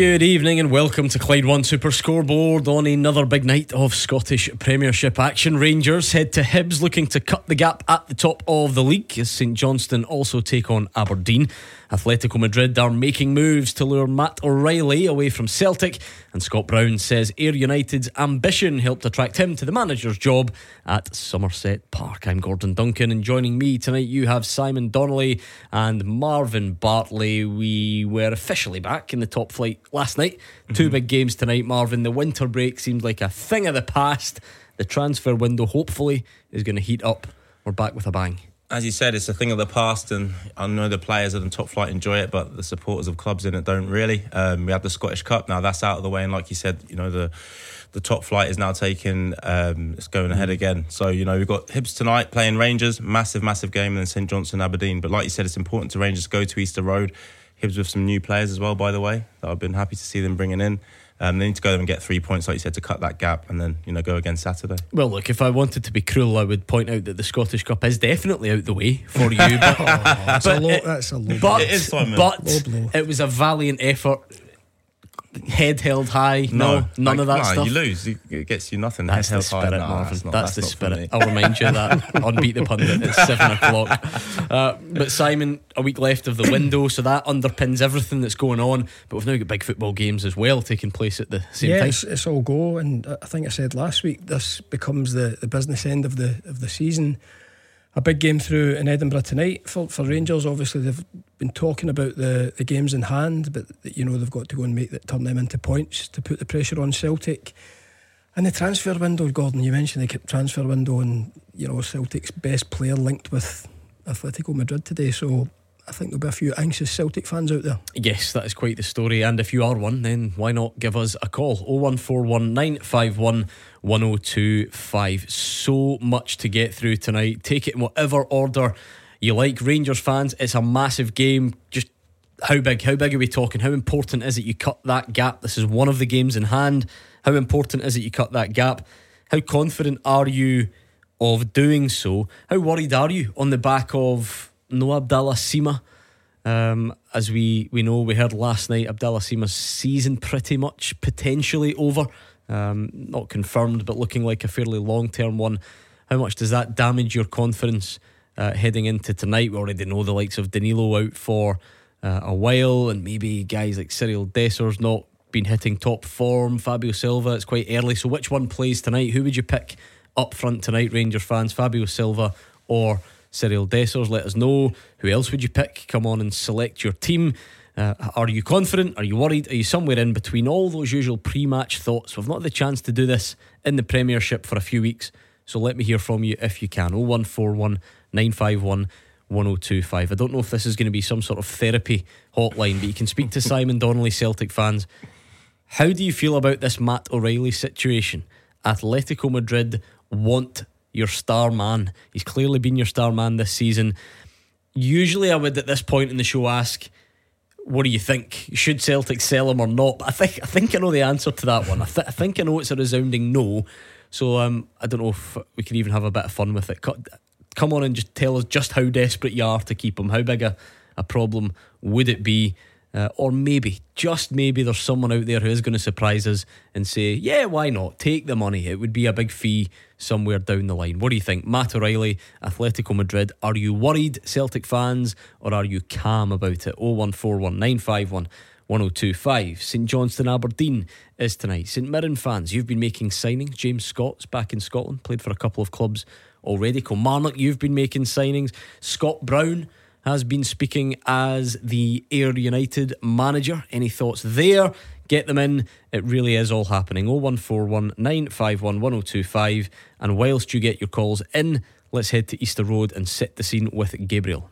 Good evening and welcome to Clyde One Super Scoreboard on another big night of Scottish Premiership action. Rangers head to Hibs looking to cut the gap at the top of the league as St Johnstone also take on Aberdeen. Atletico Madrid are making moves to lure Matt O'Riley away from Celtic, and Scott Brown says Ayr United's ambition helped attract him to the manager's job at Somerset Park. I'm Gordon Duncan, and joining me tonight you have Simon Donnelly and Marvin Bartley. We were officially back in the top flight last night. Mm-hmm. Two big games tonight, Marvin. The winter break seems like a thing of the past. The transfer window hopefully is going to heat up. We're back with a bang as you said, it's a thing of the past, and I know the players of the top flight enjoy it, but the supporters of clubs in it don't really. Um, we have the Scottish Cup now; that's out of the way, and like you said, you know the the top flight is now taking um, it's going ahead mm. again. So you know we've got Hibs tonight playing Rangers, massive, massive game, and then St Johnstone, Aberdeen. But like you said, it's important to Rangers go to Easter Road. Hibs with some new players as well, by the way. That I've been happy to see them bringing in. Um, they need to go there and get three points, like you said, to cut that gap, and then you know go again Saturday. Well, look, if I wanted to be cruel, I would point out that the Scottish Cup is definitely out the way for you. But, oh, that's, but a low, that's a low. But, it, is, but it was a valiant effort head held high. No, no none like, of that no, stuff. You lose. It gets you nothing. That's head the spirit, high. Marvin. that's, not, that's, that's the spirit. I'll remind you of that on Beat the Pundit at seven o'clock. Uh, but Simon, a week left of the window, so that underpins everything that's going on. But we've now got big football games as well taking place at the same yeah, time. It's, it's all go, and I think I said last week this becomes the, the business end of the of the season a big game through in Edinburgh tonight for, for Rangers. Obviously, they've been talking about the, the games in hand, but you know they've got to go and make that turn them into points to put the pressure on Celtic. And the transfer window, Gordon, you mentioned the transfer window, and you know Celtic's best player linked with Atletico Madrid today. So I think there'll be a few anxious Celtic fans out there. Yes, that is quite the story. And if you are one, then why not give us a call? 0141951 1025. So much to get through tonight. Take it in whatever order you like. Rangers fans, it's a massive game. Just how big? How big are we talking? How important is it you cut that gap? This is one of the games in hand. How important is it you cut that gap? How confident are you of doing so? How worried are you on the back of no Abdallah Sima? Um, as we, we know, we heard last night Abdallah Sima's season pretty much potentially over. Um, not confirmed, but looking like a fairly long term one. How much does that damage your confidence uh, heading into tonight? We already know the likes of Danilo out for uh, a while, and maybe guys like Cyriel Desser's not been hitting top form. Fabio Silva, it's quite early. So, which one plays tonight? Who would you pick up front tonight, Rangers fans? Fabio Silva or Cyriel Dessers? Let us know. Who else would you pick? Come on and select your team. Uh, are you confident? Are you worried? Are you somewhere in between all those usual pre match thoughts? We've not had the chance to do this in the Premiership for a few weeks, so let me hear from you if you can. 0141 951 1025. I don't know if this is going to be some sort of therapy hotline, but you can speak to Simon Donnelly, Celtic fans. How do you feel about this Matt O'Riley situation? Atletico Madrid want your star man. He's clearly been your star man this season. Usually, I would at this point in the show ask, what do you think? Should Celtic sell him or not? But I think I think I know the answer to that one. I, th- I think I know it's a resounding no. So um, I don't know if we can even have a bit of fun with it. Come on and just tell us just how desperate you are to keep him. How big a, a problem would it be? Uh, or maybe, just maybe, there's someone out there who is going to surprise us and say, yeah, why not? Take the money. It would be a big fee somewhere down the line. What do you think? Matt O'Riley, Atletico Madrid. Are you worried, Celtic fans, or are you calm about it? 0141951 1025. St Johnstone Aberdeen is tonight. St Mirren fans, you've been making signings. James Scott's back in Scotland, played for a couple of clubs already. Kilmarnock, you've been making signings. Scott Brown has been speaking as the Ayr United manager. Any thoughts there? Get them in. It really is all happening. 0141 951 1025. And whilst you get your calls in, let's head to Easter Road and set the scene with Gabriel.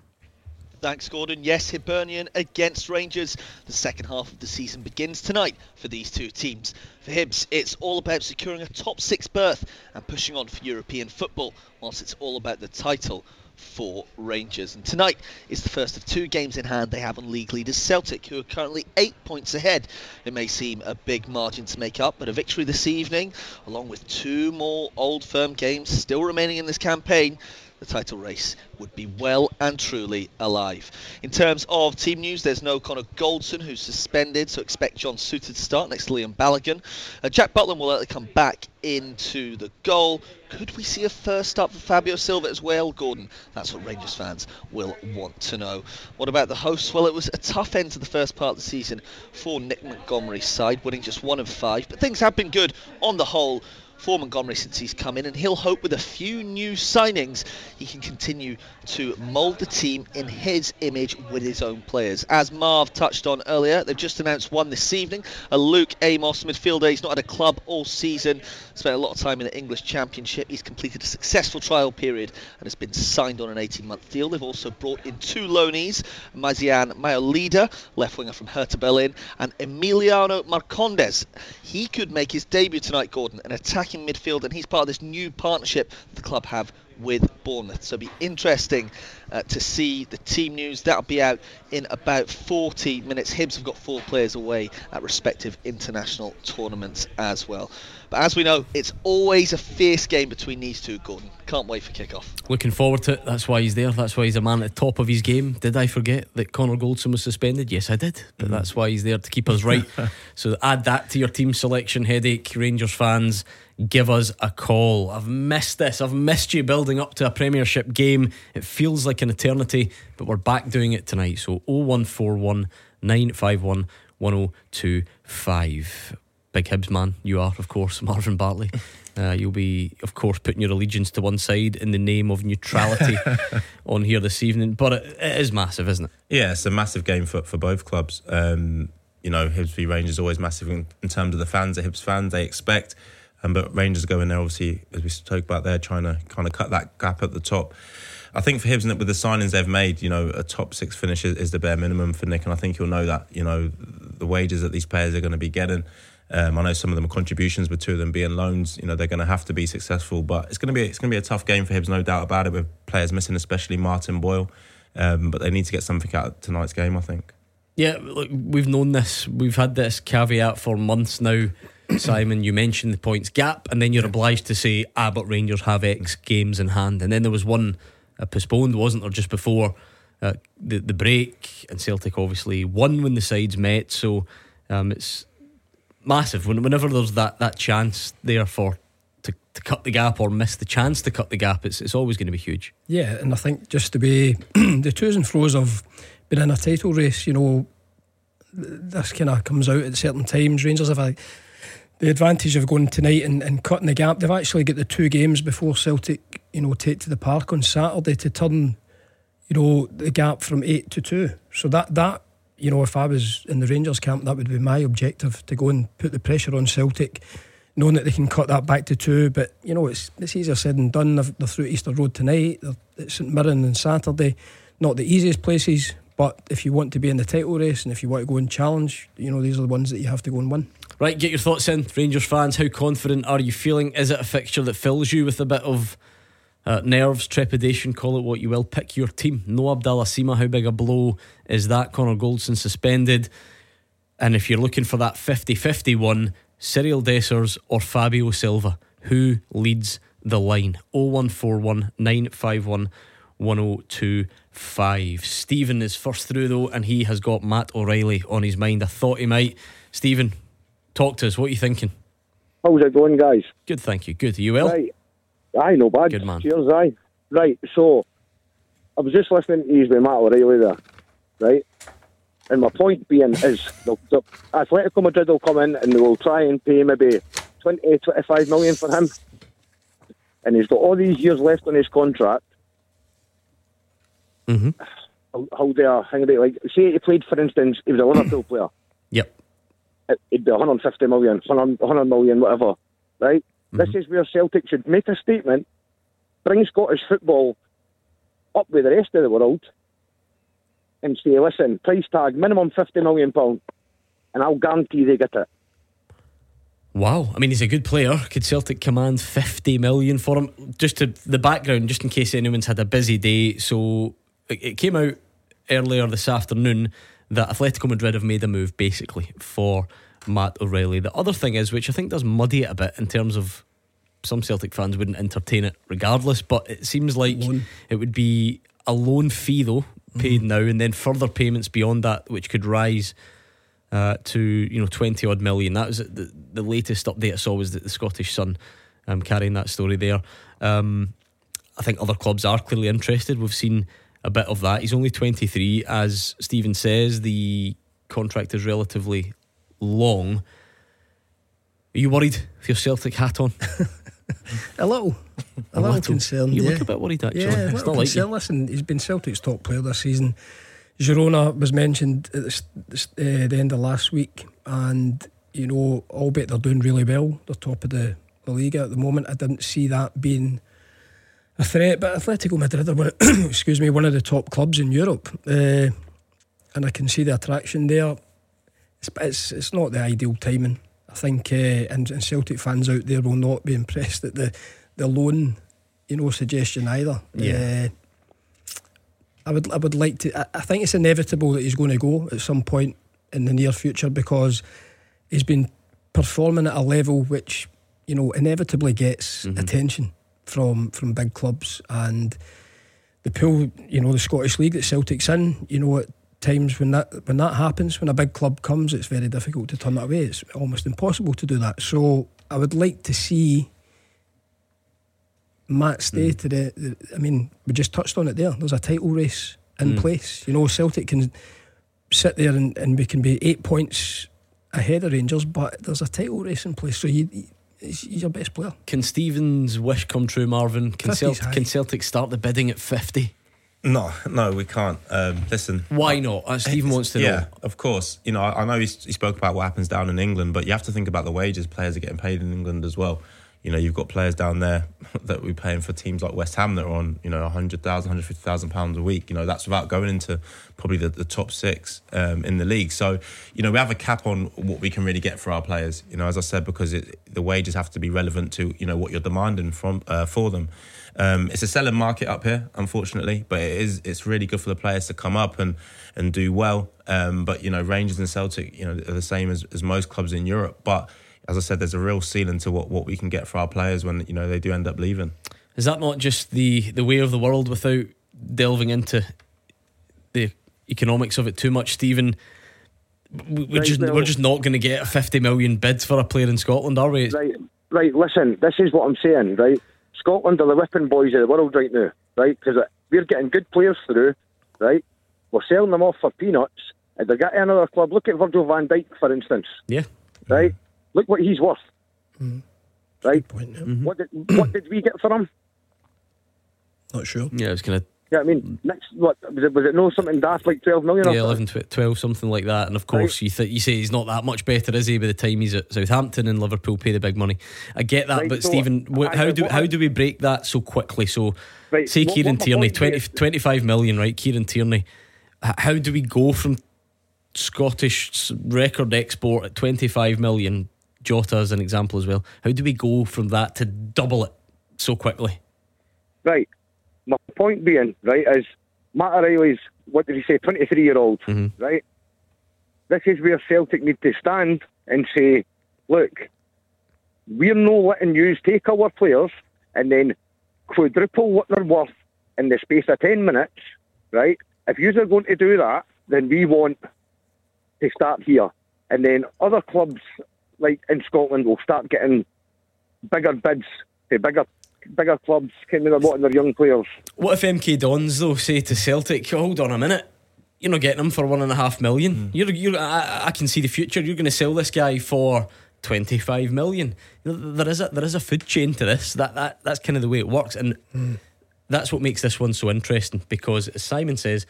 Thanks, Gordon. Yes, Hibernian against Rangers. The second half of the season begins tonight for these two teams. For Hibs, it's all about securing a top six berth and pushing on for European football, whilst it's all about the title for Rangers. And tonight is the first of two games in hand they have on league leaders Celtic, who are currently eight points ahead. It may seem a big margin to make up, but a victory this evening, along with two more old firm games still remaining in this campaign, the title race would be well and truly alive. In terms of team news, there's no Connor Goldson who's suspended, so expect John Souttar to start next to Leon Balogun. Uh, Jack Butland will likely come back into the goal. Could we see a first start for Fabio Silva as well, Gordon? That's what Rangers fans will want to know. What about the hosts? Well, it was a tough end to the first part of the season for Nick Montgomery's side, winning just one of five, but things have been good on the whole for Montgomery since he's come in, and he'll hope with a few new signings he can continue to mould the team in his image with his own players. As Marv touched on earlier, they've just announced one this evening, a Luke Amos midfielder. He's not had a club all season, spent a lot of time in the English Championship. He's completed a successful trial period and has been signed on an 18-month deal. They've also brought in two loanees, Myziane Maolida, left winger from Hertha Berlin, and Emiliano Marcondes. He could make his debut tonight, Gordon, an attacking midfield, and he's part of this new partnership the club have with Bournemouth. So it'll be interesting uh, to see the team news. That'll be out in about 40 minutes. Hibs have got four players away at respective international tournaments as well. But as we know, it's always a fierce game between these two, Gordon. Can't wait for kickoff. Looking forward to it. That's why he's there. That's why he's a man at the top of his game. Did I forget that Connor Goldson was suspended? Yes, I did. But mm. that's why he's there to keep us right. so add that to your team selection headache, Rangers fans give us a call. I've missed this. I've missed you building up to a Premiership game. It feels like an eternity, but we're back doing it tonight. So 0141 951 1025. Big Hibs man, you are, of course, Marvin Bartley. Uh, you'll be, of course, putting your allegiance to one side in the name of neutrality on here this evening. But it, it is massive, isn't it? Yeah, it's a massive game for, for both clubs. Um, you know, Hibs v Rangers always massive in, in terms of the fans, the Hibs fans, they expect um, but Rangers go in there, obviously, as we spoke about there, trying to kind of cut that gap at the top. I think for Hibs, with the signings they've made, you know, a top six finish is, is the bare minimum for Nick, and I think you'll know that. You know, the wages that these players are going to be getting. Um, I know some of them are contributions, but two of them being loans. You know, they're going to have to be successful. But it's going to be it's going to be a tough game for Hibs, no doubt about it. With players missing, especially Martin Boyle, um, but they need to get something out of tonight's game. I think. Yeah, look, we've known this. We've had this caveat for months now. Simon, you mentioned the points gap, and then you're obliged to say, ah, but Rangers have X games in hand. And then there was one uh, postponed, wasn't there, just before uh, the, the break? And Celtic obviously won when the sides met. So um, it's massive. Whenever there's that, that chance there for to, to cut the gap or miss the chance to cut the gap, it's, it's always going to be huge. Yeah, and I think just to be the twos and fro's of being in a title race, you know, this kind of comes out at certain times. Rangers have a the advantage of going tonight and, and cutting the gap. They've actually got the two games before Celtic, you know, take to the park on Saturday to turn, you know, the gap from eight to two. So that that you know, if I was in the Rangers camp, that would be my objective to go and put the pressure on Celtic, knowing that they can cut that back to two. But you know, it's it's easier said than done. They're, they're through Easter Road tonight. They're at St Mirren on Saturday. Not the easiest places, but if you want to be in the title race and if you want to go and challenge, you know, these are the ones that you have to go and win. Right, get your thoughts in. Rangers fans, how confident are you feeling? Is it a fixture that fills you with a bit of uh, nerves, trepidation, call it what you will? Pick your team. No Abdallah Sima, how big a blow is that? Connor Goldson suspended. And if you're looking for that 50 50 one, Cyriel Dessers or Fabio Silva, who leads the line? 0141 951 1025. Stephen is first through though, and he has got Matt O'Riley on his mind. I thought he might. Stephen, Talk to us. What are you thinking? How's it going, guys? Good, thank you. Good. Are you well? Right. Aye, no bad. Good man. Cheers, aye. Right, so I was just listening to you with Matt O'Riley there, right? And my point being is, the, the Atletico Madrid will come in and they will try and pay maybe 20, 25 million for him. And he's got all these years left on his contract. Mm-hmm. How, how they are, hanging about, like, say he played, for instance, he was a Liverpool player. Yep it'd be 150 million, 100 million, whatever, right? Mm-hmm. This is where Celtic should make a statement, bring Scottish football up with the rest of the world, and say, listen, price tag minimum 50 million pound, and I'll guarantee they get it. Wow, I mean he's a good player. Could Celtic command fifty million for him? Just to the background, just in case anyone's had a busy day. So it, it came out earlier this afternoon that Atletico Madrid have made a move basically for Matt O'Riley. The other thing is, which I think does muddy it a bit in terms of some Celtic fans wouldn't entertain it regardless, but it seems like Loan. it would be a loan fee though paid now, and then further payments beyond that, which could rise uh, to you know twenty odd million. That was the, the latest update I saw was that the Scottish Sun um, carrying that story there. Um, I think other clubs are clearly interested. We've seen a bit of that. He's only twenty three, as Stephen says. The contract is relatively long. Are you worried with your Celtic hat on? A little, a, A little, little. concerned. You yeah. look a bit worried actually. Yeah, a little not like concerned. you. Listen, he's been Celtic's top player this season. Girona was mentioned at the, s- the s- uh, the end of last week, and you know, albeit they're doing really well, they're top of the, the league at the moment. I didn't see that being a threat, but Atletico Madrid are one, of- excuse me, one of the top clubs in Europe, uh, and I can see the attraction there. It's, it's it's not the ideal timing. I think, uh, and, and Celtic fans out there will not be impressed at the the loan, you know, suggestion either. Yeah. Uh, I would I would like to. I, I think it's inevitable that he's going to go at some point in the near future because he's been performing at a level which you know inevitably gets attention from from big clubs and the pool. You know, the Scottish League that Celtic's in. You know, at times when that when that happens, when a big club comes, it's very difficult to turn that away. It's almost impossible to do that. So I would like to see. Matt stay hmm. to the, the. I mean, we just touched on it there. There's a title race in hmm. place. You know, Celtic can sit there and, and we can be eight points ahead of Rangers, but there's a title race in place. So you, he's, your best player. Can Stevens' wish come true, Marvin? Can, 50's Celtic, can Celtic start the bidding at 50? No, no, we can't. Um, listen, Why not? Uh, Stephen wants to know. Yeah, of course. You know, I, I know he, he spoke about what happens down in England, but you have to think about the wages players are getting paid in England as well. You know, you've got players down there that we're paying for teams like West Ham that are on, you know, 100,000, 150,000 pounds a week. You know, that's without going into probably the, the top six um, in the league. So, you know, we have a cap on what we can really get for our players. You know, as I said, because it, the wages have to be relevant to, you know, what you're demanding from uh, for them. Um, it's a selling market up here, unfortunately, but it is it's really good for the players to come up and and do well. Um, but you know, Rangers and Celtic, you know, are the same as, as most clubs in Europe. But as I said, there's a real ceiling to what, what we can get for our players when you know they do end up leaving. Is that not just the, the way of the world without delving into the economics of it too much, Stephen? We- We're Right, just, well- we're just not going to get a 50 million bid for a player in Scotland, are we? Right, right. Listen, this is what I'm saying. Right, Scotland are the whipping boys of the world right now. Right, because we're getting good players through. Right, we're selling them off for peanuts. And they get another club. Look at Virgil Van Dijk, for instance. Yeah. Right, look what he's worth. Right, Point, yeah. Mm-hmm. what did what did we get for him? Not sure. Yeah, it was kind of Yeah, I mean, mm. next what was it? Was it no something daft like twelve million? or yeah, something? 11, tw- 12, something like that. And of course, you th- you say he's not that much better, is he? By the time he's at Southampton and Liverpool pay the big money, I get that. Right, but so Stephen, I- how do how do we break that so quickly? So, Right, say what- Kieran what Tierney, point 20, is- 25 million, right? Kieran Tierney. How do we go from Scottish record export at 25 million, Jota as an example as well? How do we go from that to double it so quickly? Right. My point being, right, is Matt O'Riley's, what did he say, 23 year old, Mhm. right? This is where Celtic need to stand and say, look, we're no letting you take our players and then quadruple what they're worth in the space of 10 minutes, right? If you are going to do that, then we want to start here. And then other clubs, like in Scotland, will start getting bigger bids to bigger bigger clubs kind of wanting their young players. What if MK Dons though say to Celtic, "Hold on a minute, you're not getting him for one and a half million. Hmm. You're, you're, I, I can see the future. You're going to sell this guy for 25 million there is a there is a food chain to this. That that that's kind of the way it works, and hmm. that's what makes this one so interesting. Because as Simon says,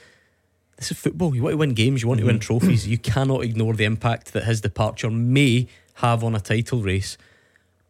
this is football. You want to win games. You want to hmm. win trophies. You cannot ignore the impact that his departure may have on a title race.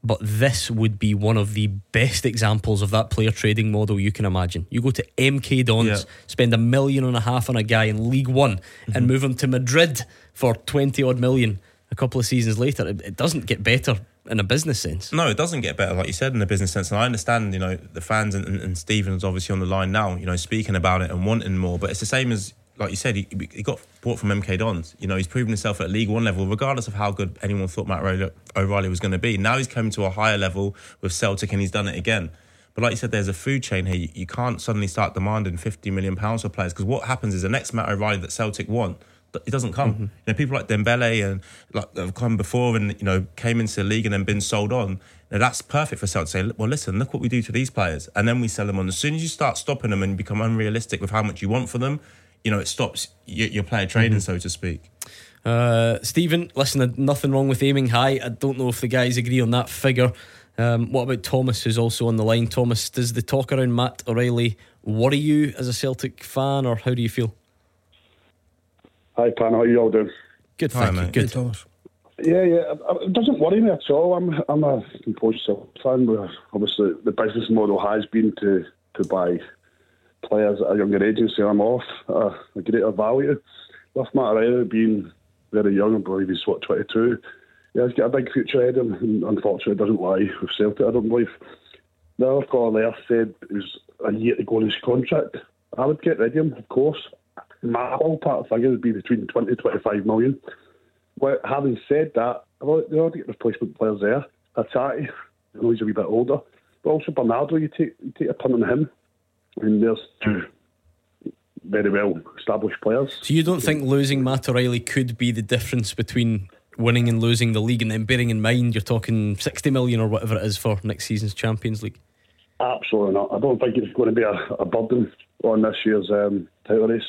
But this would be one of the best examples of that player trading model you can imagine. You go to MK Dons, Yeah. spend a million and a half on a guy in League One, and mm-hmm. move him to Madrid for 20 odd million a couple of seasons later. It, it doesn't get better in a business sense. No, it doesn't get better, like you said, in a business sense. And I understand, you know, the fans and, and, and Stephen's obviously on the line now, you know, speaking about it and wanting more. But it's the same as, like you said, he, he got bought from MK Dons. You know, he's proven himself at League One level, regardless of how good anyone thought Matt O'Riley was going to be. Now he's come to a higher level with Celtic and he's done it again. But like you said, there's a food chain here. You, you can't suddenly start demanding 50 million pounds for players because what happens is the next Matt O'Riley that Celtic want it doesn't come. Mm-hmm. You know, people like Dembele and like have come before and you know came into the league and then been sold on. Now that's perfect for Celtic. Say, well, listen, look what we do to these players, and then we sell them on. As soon as you start stopping them and become unrealistic with how much you want for them, you know, it stops your, your player trading, mm-hmm. so to speak. Uh, Stephen, listen, nothing wrong with aiming high. I don't know if the guys agree on that figure. Um, what about Thomas, who's also on the line? Thomas, does the talk around Matt O'Riley worry you as a Celtic fan, or how do you feel? Hi, Pan. How you all doing? Good, thank Hi, you. Good. Thomas. Yeah, yeah. It doesn't worry me at all. I'm I'm a composed Celtic fan. Where obviously, the business model has been to to buy players at a younger age and sell them off a, a greater value. With Matt O'Riley being very young, I believe he's what 22. Yeah, he's got a big future ahead of him. And unfortunately, doesn't lie with Celtic. I don't believe. The other caller there said it was a year to go in his contract. I would get rid of him, of course my ballpark figure would be between 20 to 25 million. But having said that, they already get replacement players there. Hatate, I know he's a wee bit older, but also Bernardo, you take you take a punt on him, and there's two very well established players. So you don't think losing Matt O'Riley could be the difference between winning and losing the league, and then bearing in mind you're talking 60 million or whatever it is for next season's Champions League? Absolutely not. I don't think it's going to be a, a burden on this year's um, title race.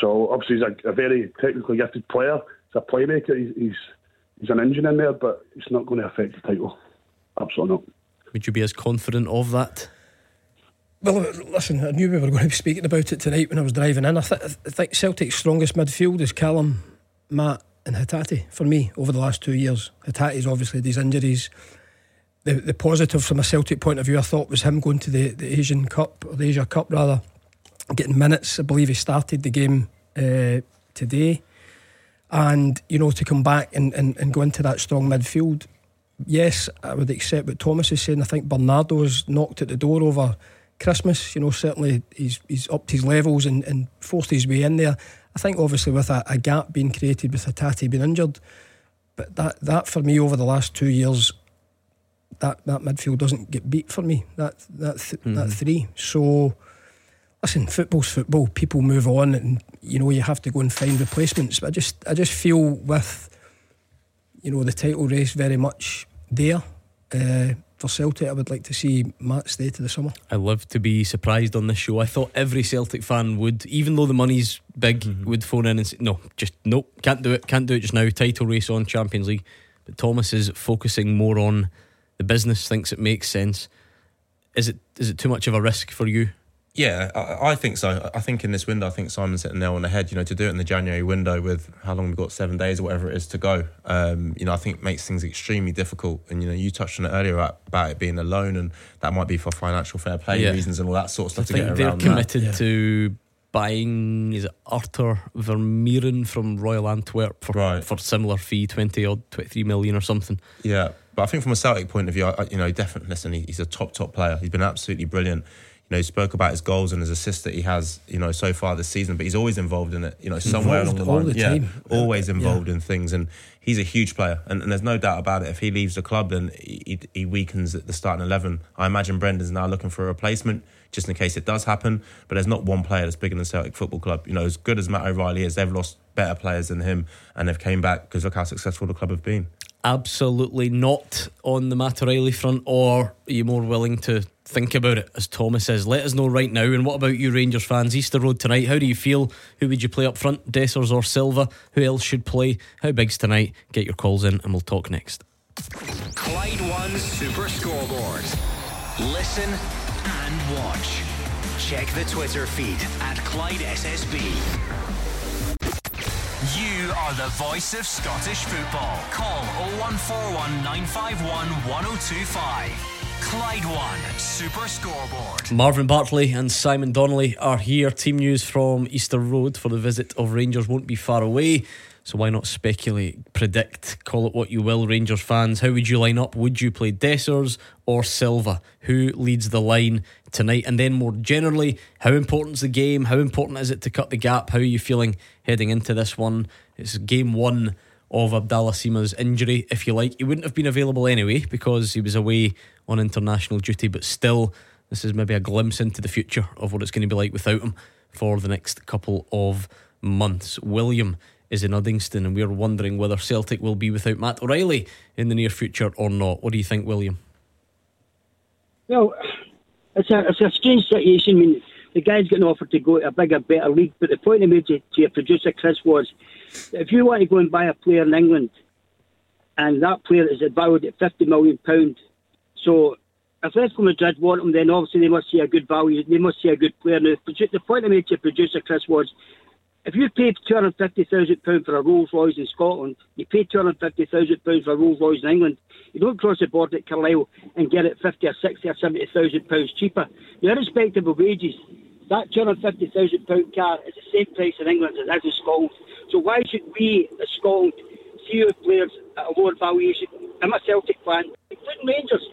So obviously he's a, a, very technically gifted player. He's a playmaker. He's, he's, he's an engine in there, but it's not going to affect the title. Absolutely not. Would you be as confident of that? Well, listen, I knew we were going to be speaking about it tonight when I was driving in. I, th- I think Celtic's strongest midfield is Callum, Matt, and Hatate for me over the last two years. Hatate's obviously these injuries. The, the positive from a Celtic point of view, I thought, was him going to the, the Asian Cup, or the Asia Cup rather, getting minutes. I believe he started the game uh, today. And, you know, to come back and, and, and go into that strong midfield, yes, I would accept what Thomas is saying. I think Bernardo's knocked at the door over Christmas. You know, certainly he's he's upped his levels and, and forced his way in there. I think obviously with a, a gap being created with Hatate being injured, but that that for me over the last two years, that that midfield doesn't get beat for me. That that th- mm-hmm. that three. So listen, football's football. People move on, and you know you have to go and find replacements. But I just, I just feel with, you know, the title race very much there. Uh, for Celtic, I would like to see Matt stay to the summer. I love to be surprised on this show. I thought every Celtic fan would, even though the money's big, mm-hmm. would phone in and say, "No, just nope, can't do it, can't do it just now." Title race on Champions League, but Thomas is focusing more on the business. Thinks it makes sense. Is it is it too much of a risk for you? Yeah, I, I, think so. I think in this window, I think Simon's hit the nail on the head. You know, to do it in the January window with how long we've got, seven days or whatever it is to go. Um, you know, I think makes things extremely difficult. And you know, you touched on it earlier about, it being a loan, and that might be for financial fair play yeah. reasons and all that sort of stuff. I to think they're committed yeah. to buying is it Arthur Vermeeren from Royal Antwerp for right. for similar fee, twenty odd, twenty three million or something. Yeah, but I think from a Celtic point of view, I, you know, definitely listen. He's a top top player. He's been absolutely brilliant you know, he spoke about his goals and his assists that he has, you know, so far this season, but he's always involved in it, you know, somewhere involved along the line. The yeah, always involved yeah. in things. And he's a huge player. And, and, there's no doubt about it. If he leaves the club, then he, he weakens at the starting 11. I imagine Brendan's now looking for a replacement just in case it does happen. But there's not one player that's bigger than Celtic Football Club. You know, as good as Matt O'Riley is, they've lost better players than him and they've came back because look how successful the club have been. Absolutely not on the Matt O'Riley front, or are you more willing to think about it, as Thomas says. Let us know right now. And what about you, Rangers fans? Easter Road tonight. How do you feel? Who would you play up front, Dessers or Silva? Who else should play? How big's tonight? Get your calls in, and we'll talk next. Clyde One Super Scoreboard. Listen and watch. Check the Twitter feed at Clyde SSB. You are the voice of Scottish football. Call 0141 951 1025. Clyde One Super Scoreboard. Marvin Bartley and Simon Donnelly are here. Team news from Easter Road for the visit of Rangers won't be far away. So why not speculate, predict, call it what you will, Rangers fans? How would you line up? Would you play Dessers or Silva? Who leads the line tonight? And then more generally, how important is the game? How important is it to cut the gap? How are you feeling heading into this one? It's game one of Abdallah Sima's injury, if you like. He wouldn't have been available anyway because he was away on international duty, but still, this is maybe a glimpse into the future of what it's going to be like without him for the next couple of months. William is in Uddingston, and we're wondering whether Celtic will be without Matt O'Riley in the near future or not. What do you think, William? Well, it's a it's a strange situation. I mean, the guy's getting offered to go to a bigger, better league, but the point I made to, to your producer Chris was, if you want to go and buy a player in England, and that player is valued at fifty million pound, so if Atletico Madrid want him, then obviously they must see a good value. They must see a good player. Now, the point I made to your producer Chris was, if you thousand pounds for a Rolls Royce in Scotland, you pay two hundred fifty thousand pounds for a Rolls Royce in England. You don't cross the border at Carlisle and get it fifty or sixty or seventy thousand pounds cheaper. Irrespective of wages, that two hundred fifty thousand pound car is the same price in England as it is in Scotland. So why should we, as Scotland, see our players at a lower valuation? I'm a Celtic fan, including Rangers.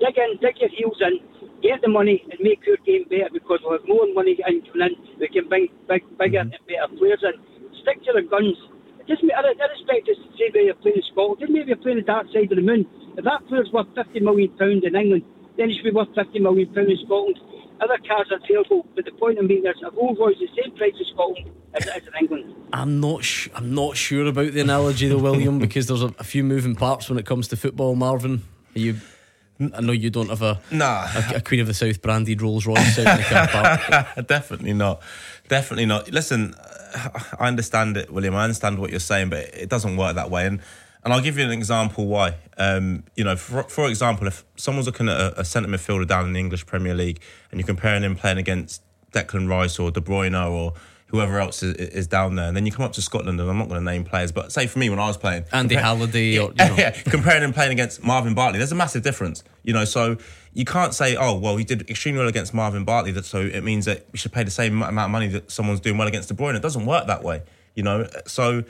Dig in, dig your heels in, get the money and make your game better because we'll have more money in coming in. We can bring big, bigger and mm-hmm. better players in. Stick to the guns. Matter, irrespective of say where you're playing in Scotland, doesn't matter you're playing the dark side of the moon. If that player's worth fifty million pounds in England, then he should be worth fifty million pounds in Scotland. Other cars are available, but the point I'm making is a Rolls Royce the same price in Scotland as it is in England. I'm not. Sh- I'm not sure about the analogy, though, William, because there's a, a few moving parts when it comes to football. Marvin, Are you. I know you don't have a Nah. a, a Queen of the South branded Rolls Royce out in the car park. Definitely not. Definitely not. Listen, I understand it, William. I understand what you're saying, but it doesn't work that way. And and I'll give you an example why. Um, you know, for, for example, if someone's looking at a, a centre midfielder down in the English Premier League and you're comparing him playing against Declan Rice or De Bruyne or whoever else is, is down there, and then you come up to Scotland, and I'm not going to name players, but say for me when I was playing, Andy Halliday, or, you yeah, know. yeah, comparing him playing against Marvin Bartley, there's a massive difference. You know, so you can't say, oh, well, he did extremely well against Marvin Bartley, that so it means that we should pay the same amount of money that someone's doing well against De Bruyne. It doesn't work that way. You know, so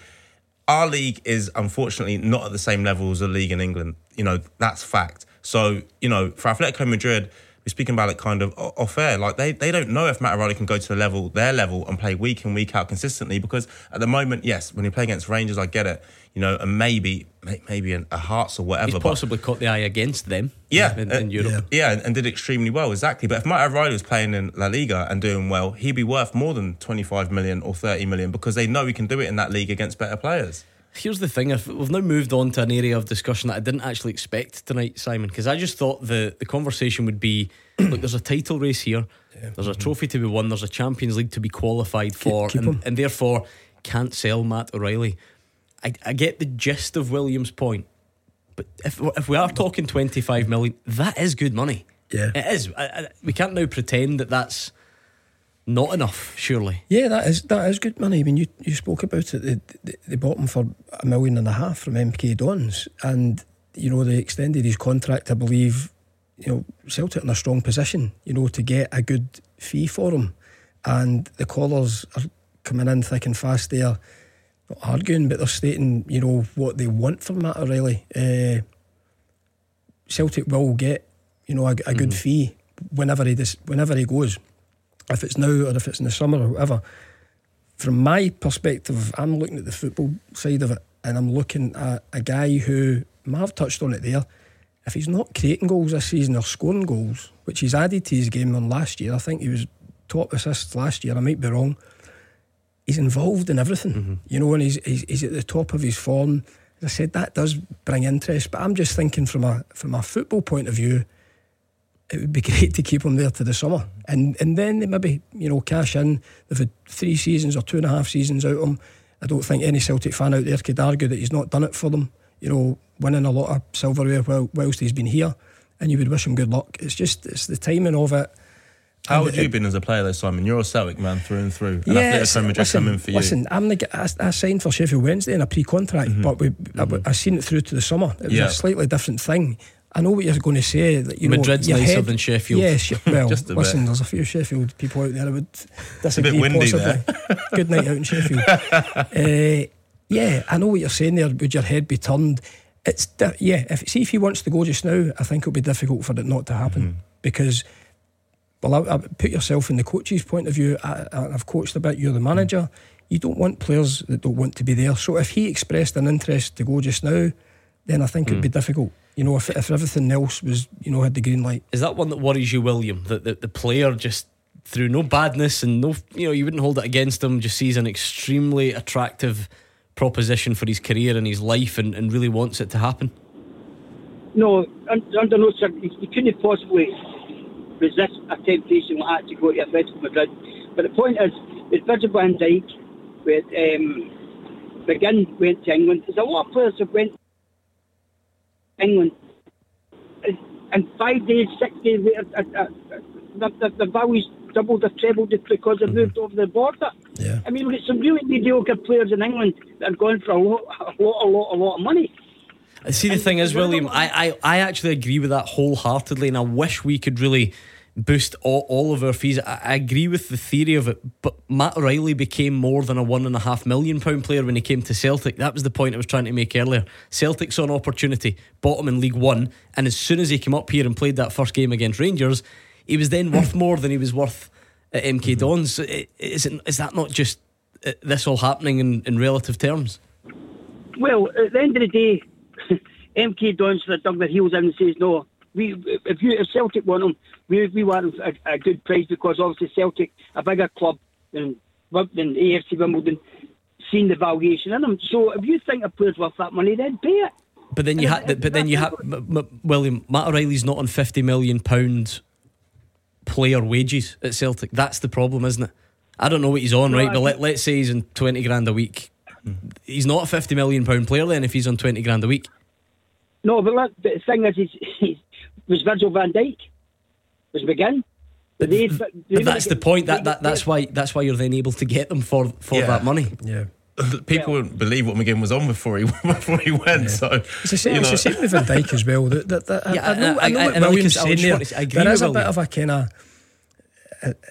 our league is unfortunately not at the same level as the league in England. You know, that's fact. So, you know, for Atletico Madrid, we're speaking about it kind of off air. Like they, they don't know if Matt O'Riley can go to the level, their level, and play week in, week out consistently. Because at the moment, yes, when you play against Rangers, I get it. You know, and maybe maybe an, a Hearts or whatever. He's but- possibly caught the eye against them. yeah, in, uh, Europe. Yeah, and, and did extremely well, exactly. But if Matt O'Riley was playing in La Liga and doing well, he'd be worth more than 25 million or 30 million because they know he can do it in that league against better players. Here's the thing: if we've now moved on to an area of discussion that I didn't actually expect tonight, Simon, because I just thought the the conversation would be: look, there's a title race here, there's a trophy to be won, there's a Champions League to be qualified for, keep and, and therefore can't sell Matt O'Riley. I, I get the gist of Williams' point, but if if we are talking 25 million, that is good money. Yeah. it is. I, I, we can't now pretend that that's not enough. Surely. Yeah, that is that is good money. I mean, you, you spoke about it. They, they, they bought him for a million and a half from MK Dons, and you know they extended his contract. I believe you know Celtic in a strong position. You know to get a good fee for him, and the callers are coming in thick and fast. There, not arguing, but they're stating you know what they want from Matt O'Riley. Uh, Celtic will get you know a, a good fee whenever he dis, whenever he goes if it's now or if it's in the summer or whatever. From my perspective, I'm looking at the football side of it and I'm looking at a guy who, Marv touched on it there, if he's not creating goals this season or scoring goals, which he's added to his game on last year, I think he was top assists last year, I might be wrong. He's involved in everything, mm-hmm. you know, and he's, he's he's at the top of his form. As I said, that does bring interest, but I'm just thinking from a from a football point of view, it would be great to keep him there to the summer. And and then they maybe, you know, cash in. They've had three seasons or two and a half seasons out of him. I don't think any Celtic fan out there could argue that he's not done it for them. You know, winning a lot of silverware while, whilst he's been here. And you would wish him good luck. It's just, it's the timing of it. How And would you it- been as a player though, Simon? You're a Celtic man through and through. And Yeah, listen, for you. listen. I'm the, I, I signed for Sheffield Wednesday in a pre-contract, mm-hmm. but we, I, mm-hmm. I seen it through to the summer. It was Yeah. a slightly different thing. I know what you're going to say. That, you Madrid's know, nicer head- than Sheffield. Yes, well, Just a listen, bit. there's a few Sheffield people out there that would a disagree. bit windy possibly. Good night out in Sheffield. uh, Yeah, I know what you're saying there. Would your head be turned? It's di- yeah. If see if he wants to go just now, I think it'll be difficult for it not to happen Mm-hmm. because. Well, I, I put yourself in the coach's point of view. I, I, I've coached a bit. You're the manager. You don't want players that don't want to be there. So if he expressed an interest to go just now, then I think it'd Mm. be difficult. You know, if, if everything else was, you know, had the green light. Is that one that worries you, William? That the, the player just through no badness and no, you know, you wouldn't hold it against him, just sees an extremely attractive proposition for his career and his life and, and really wants it to happen. No, under no circumstances, you couldn't possibly resist a temptation like that to go to Atletico Madrid. But the point is, with Virgil van Dijk, with um, McGinn went to England, there's a lot of players that went to England. And- five days, six days later, the, the, the values doubled or trebled it because they mm-hmm. moved over the border. Yeah. I mean, we've got some really mediocre players in England that are going for a lot, a lot, a lot, a lot of money. See, the And thing is, William, I, I, I actually agree with that wholeheartedly, and I wish we could really boost all, all of our fees. I, I agree with the theory of it, but Matt Riley became more than a one and a half million pound player when he came to Celtic. That was the point I was trying to make earlier. Celtic saw an opportunity, bought him in League One, and as soon as he came up here and played that first game against Rangers, he was then worth more than he was worth at MK Dons. I- Is, it, is that not just uh, this all happening in, in relative terms? Well, at the end of the day, MK Dons dug their heels in and says no. We, if you, if Celtic want him, we, we want a, a good price because obviously Celtic, a bigger club than than AFC Wimbledon, seen the valuation in them. So if you think a player's worth that money, then pay it. But then you had, but then you have, M- M- William Matt O'Riley's not on fifty million pound player wages at Celtic. That's the problem, isn't it? I don't know what he's on, No, right? I But let, let's say he's on twenty grand a week. He's not a fifty million pound player then if he's on twenty grand a week. No, but, look, the thing is, he's, he's, was Virgil van Dijk, was McGinn. But, they, they But were that's the point. That, that that's why that's why you're then able to get them for for Yeah. that money. Yeah. People wouldn't believe what McGinn was on before he before he went. So It's the same, you it's the same with Van Dijk as well. That, that, that, Yeah, I, I know, I, I- know I- what I William's just- saying just there. want to- I agree There is with a bit of a kind of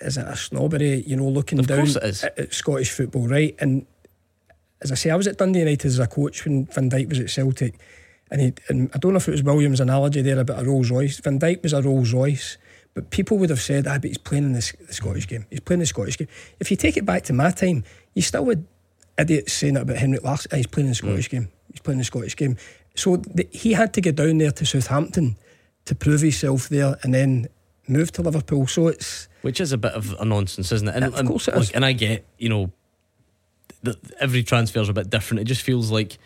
is it a snobbery, you know, looking Of down course it is. At, at Scottish football, right? And as I say, I was at Dundee United as a coach when Van Dijk was at Celtic, and he, and I don't know if it was William's analogy there about a Rolls Royce. Van Dijk was a Rolls Royce. But people would have said, ah, but he's playing in the, the Scottish game. He's playing the Scottish game. If you take it back to my time, you still would idiots saying that about Henrik Larsson. Ah, he's playing in the Scottish game. He's playing the Scottish game. So the, he had to get down there to Southampton to prove himself there and then move to Liverpool. So it's which is a bit of a nonsense, isn't it? And, Of and, course it look, is. And I get, you know, that every transfer is a bit different. It just feels like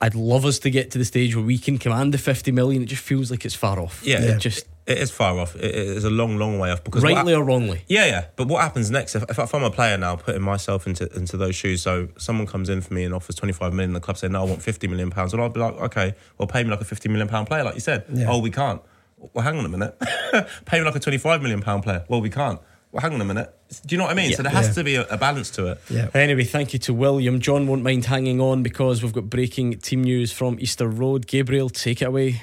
I'd love us to get to the stage where we can command the fifty million. It just feels like it's far off. Yeah, it it just it is far off. It it is a long, long way off. Because rightly hap- or wrongly. Yeah, yeah. But what happens next if, if I'm a player now, putting myself into into those shoes? So someone comes in for me and offers 25 million, the club say no, I want 50 million pounds. Well, I'll be like, okay, well, pay me like a 50 million pound player, like you said. Yeah. Oh, we can't. Well, hang on a minute. pay me like a 25 million pound player. Well, we can't. Well, hang on a minute. Do you know what I mean? so there has Yeah. to be a, a balance to it. yeah. Anyway, thank you to William. John won't mind hanging on because we've got breaking team news from Easter Road. Gabriel, take it away.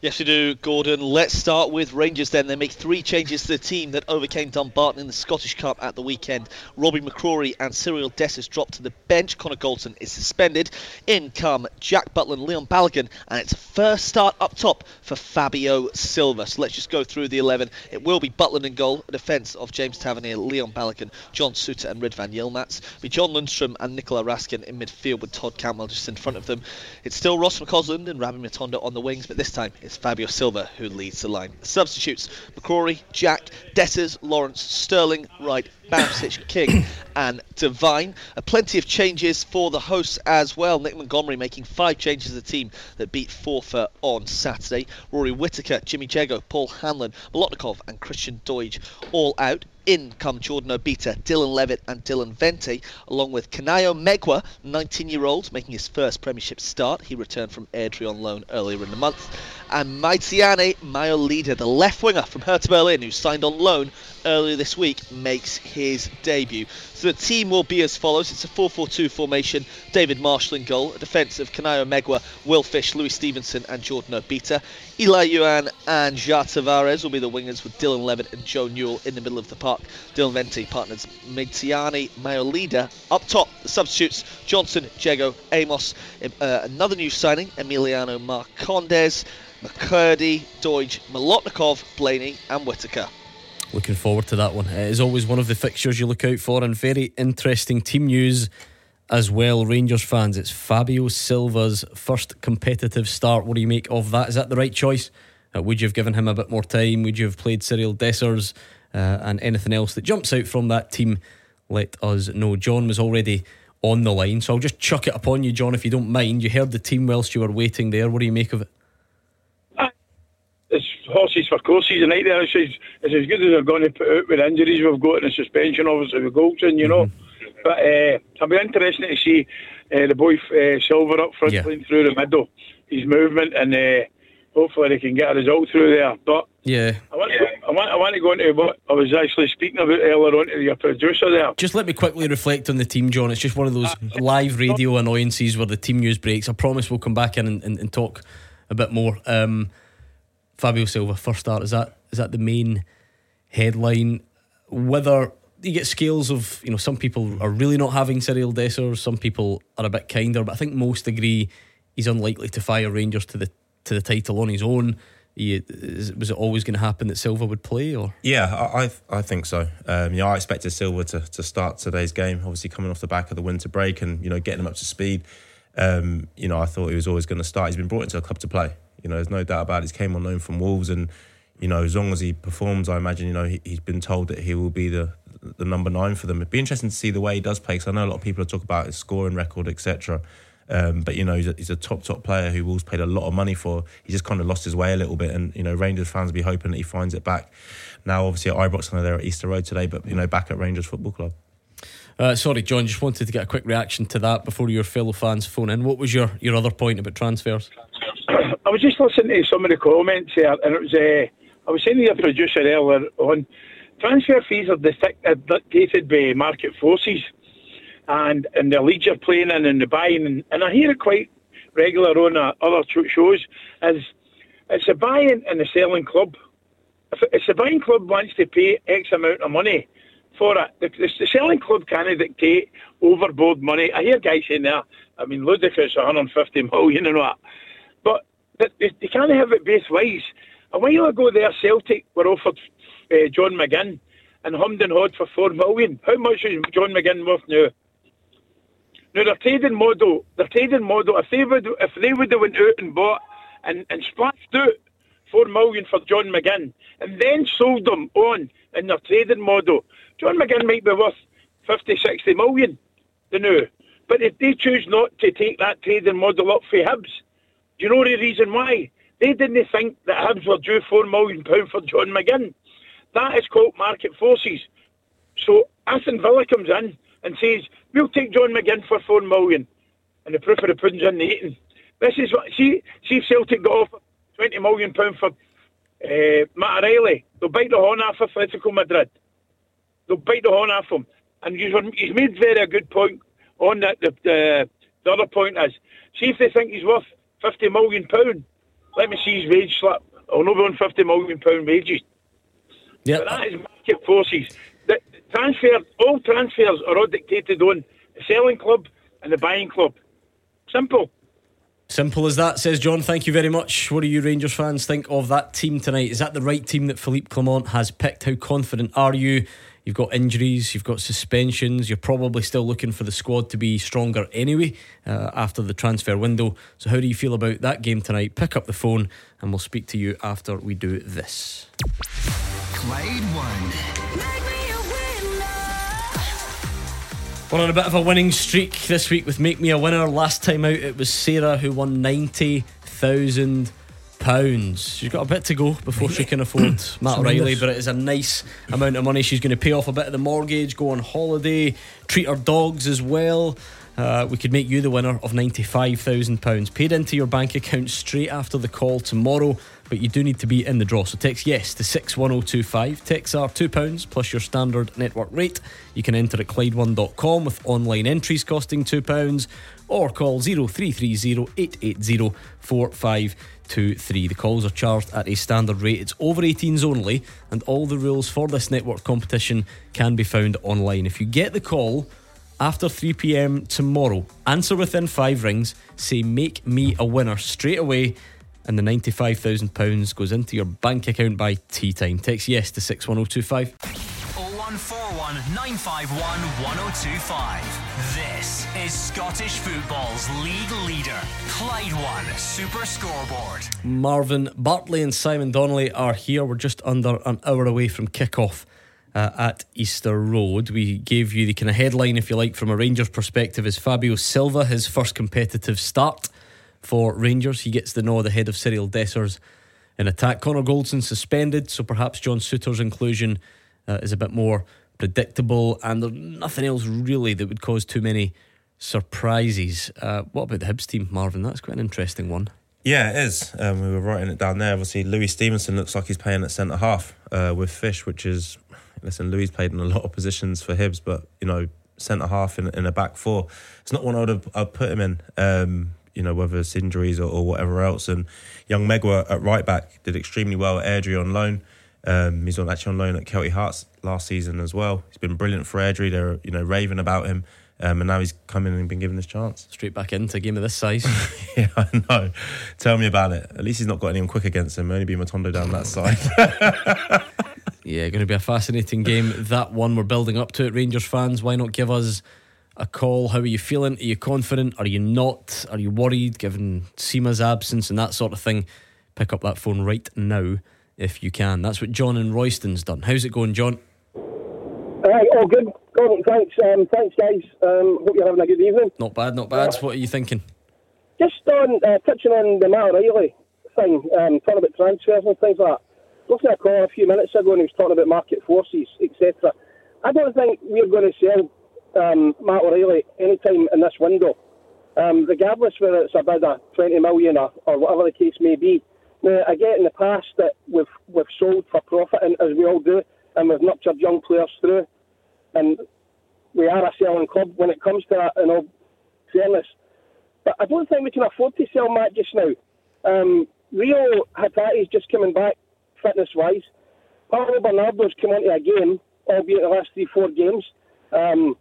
Yes, we do, Gordon. Let's start with Rangers then. They make three changes to the team that overcame Dumbarton in the Scottish Cup at the weekend. Robby McCrorie and Cyriel Dessers dropped to the bench. Connor Goldson is suspended. In come Jack Butland and Leon Balogun, and it's a first start up top for Fabio Silva. So let's just go through the 11. It will be Butland in goal, defence of James Tavernier, Leon Balogun, John Souttar, and Ridvan Yilmaz. Be John Lundstram and Nicola Raskin in midfield with Todd Cantwell just in front of them. It's still Ross McCausland and Rabbi Matondo on the wings, but this time Fabio Silva who leads the line. Substitutes McCrorie, Jack, Dessers, Lawrence, Sterling, Wright, Bamsich, King, and Divine. Uh, plenty of changes for the hosts as well. Nick Montgomery making five changes to the team that beat Forfar on Saturday. Rory Whittaker, Jimmy Jeggo, Paul Hanlon, Molotnikov, and Christian Doidge all out. In come Jordan Obita, Dylan Levitt, and Dylan Vente, along with Kanayo Megwa, 19 year old, making his first Premiership start. He returned from Airdrie on loan earlier in the month. And Myziane Maolida, the left winger from Hertha Berlin, who signed on loan earlier this week, makes his debut. So the team will be as follows. It's a 4-4-2 formation. David Marshall in goal. A defence of Kanayo Megwa, Will Fish, Lewis Stevenson and Jordan Obita. Élie Youan and Jair Tavares will be the wingers with Dylan Levitt and Joe Newell in the middle of the park. Dylan Vente partners Myziane Maolida. Up top, the substitutes Johnson, Jeggo, Amos. Uh, another new signing, Emiliano Marcondes. McCurdy, Doidge, Molotnikov, Blaney, and Whittaker. Looking forward to that one. It is always one of the fixtures you look out for, and very interesting team news as well. Rangers fans, it's Fabio Silva's first competitive start. What do you make of that? Is that the right choice? Uh, would you have given him a bit more time? Would you have played Cyriel Dessers uh, and anything else that jumps out from that team? Let us know. John was already on the line, so I'll just chuck it upon you, John, if you don't mind. You heard the team whilst you were waiting there. What do you make of it? It's horses for courses tonight there. It's, it's, as good as they're going to put out with injuries we've got and the suspension, obviously, with Goldson, you know. Mm-hmm. But uh, it'll be interesting to see uh, the boy uh, Silva up front yeah. playing through the middle, his movement, and uh, hopefully they can get a result through there. But yeah, I want, to, I want, I want to go into what I was actually speaking about earlier on to your producer there. Just let me quickly reflect on the team, John. It's just one of those live radio annoyances where the team news breaks. I promise we'll come back in and, and, and talk a bit more. Um, Fabio Silva first start is that is that the main headline? Whether you get scales of you know some people are really not having Cyriel Dessers, some people are a bit kinder, but I think most agree he's unlikely to fire Rangers to the to the title on his own. He, is, was it always going to happen that Silva would play? Or yeah, I I, think so. Um, you know, I expected Silva to, to start today's game. Obviously, coming off the back of the winter break and you know getting him up to speed. Um, you know, I thought he was always going to start. He's been brought into a club to play. You know, there's no doubt about it. He came on loan from Wolves, and you know, as long as he performs, I imagine you know he, has been told that he will be the the number nine for them. It'd be interesting to see the way he does play. Because I know a lot of people are talk about his scoring record, etc. Um, but you know, he's a, he's a, top top player who Wolves paid a lot of money for. He just kind of lost his way a little bit, and you know, Rangers fans will be hoping that he finds it back. Now, obviously, at Ibrox, I know they're at Easter Road today, but you know, back at Rangers Football Club. Uh, sorry, John. Just wanted to get a quick reaction to that before your fellow fans phone in. What was your, your other point about transfers? I was just listening to some of the comments there, and it was uh, I was saying to your producer earlier on, transfer fees are dictated by market forces, and and the leagues are playing in and the buying, and, and I hear it quite regular on uh, other shows. Is it's a buying and a selling club. If, if the buying club wants to pay X amount of money for it, the, the selling club can't dictate overboard money. I hear guys saying there. I mean, ludicrous, 150 million and what. They, they can't have it both ways. A while ago, there Celtic were offered uh, John McGinn and hummed and hawed for four million. How much is John McGinn worth now? Now their trading model, their trading model, if they would, if they would have went out and bought and, and splashed out four million for John McGinn and then sold them on in their trading model, John McGinn might be worth 50, 60 million, you know. But if they choose not to take that trading model up for Hibs, you know the reason why? They didn't think that Hibs were due £4 million for John McGinn. That is called market forces. So Aston Villa comes in and says, we'll take John McGinn for £4 million. And the proof of the pudding's in the eating. This is what, see, see if Celtic got off £20 million for uh, Matt O'Riley. They'll bite the horn off Atletico Madrid. They'll bite the horn off him. And he's made very a good point on that. The, the, the other point is, see if they think he's worth fifty million pound. Let me see his wage slip. I'll not be on fifty million pound wages. Yeah, that is market forces. The transfer, all transfers are all dictated on the selling club and the buying club. Simple. Simple as that, says John. Thank you very much. What do you Rangers fans think of that team tonight? Is that the right team that Philippe Clement has picked? How confident are you? You've got injuries, you've got suspensions, you're probably still looking for the squad to be stronger anyway uh, after the transfer window. So, how do you feel about that game tonight? Pick up the phone and we'll speak to you after we do this. Clyde One. We're on a bit of a winning streak this week with Make Me a Winner. Last time out, it was Sarah who won 90,000 pounds. She's got a bit to go before she can afford Matt Riley, but it is a nice amount of money. She's going to pay off a bit of the mortgage, go on holiday, treat her dogs as well. Uh, we could make you the winner of £95,000 paid into your bank account straight after the call tomorrow, but you do need to be in the draw. So text yes to 61025. Texts are £2 plus your standard network rate. You can enter at Clyde1.com with online entries costing £2 or call 0330 880 4523. The calls are charged at a standard rate. It's over 18s only, and all the rules for this network competition can be found online. If you get the call, after 3 pm tomorrow. Answer within five rings, say make me a winner straight away, and the £95,000 goes into your bank account by tea time. Text yes to 61025. 0141 951 1025. This is Scottish football's league leader, Clyde One Super Scoreboard. Marvin Bartley and Simon Donnelly are here. We're just under an hour away from kick-off uh, at Easter Road. We gave you the kind of headline, if you like, from a Rangers perspective is Fabio Silva, his first competitive start for Rangers. He gets the nod ahead of Cyriel Dessers in attack. Connor Goldson suspended, so perhaps John Souttar's inclusion uh, is a bit more predictable, and there's nothing else really that would cause too many surprises. Uh, what about the Hibs team, Marvin? That's quite an interesting one. Yeah, it is. Um, we were writing it down there. Obviously, Lewis Stevenson looks like he's playing at centre half uh, with Fish, which is listen. Lewis played in a lot of positions for Hibs, but you know, centre half in, in a back four. It's not one I would have I'd put him in. Um, you know, whether it's injuries or, or, whatever else. And young Megwa at right back did extremely well at Airdrie on loan. Um, he's on actually on loan at Kelty Hearts last season as well. He's been brilliant for Airdrie. They're you know raving about him. Um, and now he's come in and been given his chance. Straight back into a game of this size. yeah, I know. Tell me about it. At least he's not got anyone quick against him. Only be Matondo down that side. yeah, going to be a fascinating game. That one we're building up to it. Rangers fans, why not give us a call? How are you feeling? Are you confident? Are you not? Are you worried given Sima's absence and that sort of thing? Pick up that phone right now if you can. That's what John and Royston's done. How's it going, John? Hi, all good. Gordon, thanks, um, thanks, guys. Um, hope you're having a good evening. Not bad, not bad. What are you thinking? Just on uh, touching on the Matt O'Riley thing, um, talking about transfers and things like that. Looking at a call a few minutes ago, and he was talking about market forces, etc. I don't think we're going to sell um, Matt O'Riley anytime in this window, um, regardless whether it's about a 20 million or, or whatever the case may be. Now, I get in the past that we've we've sold for profit, and as we all do, and we've nurtured young players through and we are a selling club when it comes to that, in all fairness. But I don't think we can afford to sell Matt just now. Um, Reo Hatate's just coming back fitness wise. Paulo Bernardo's come into a game, albeit the last three, four games. Um,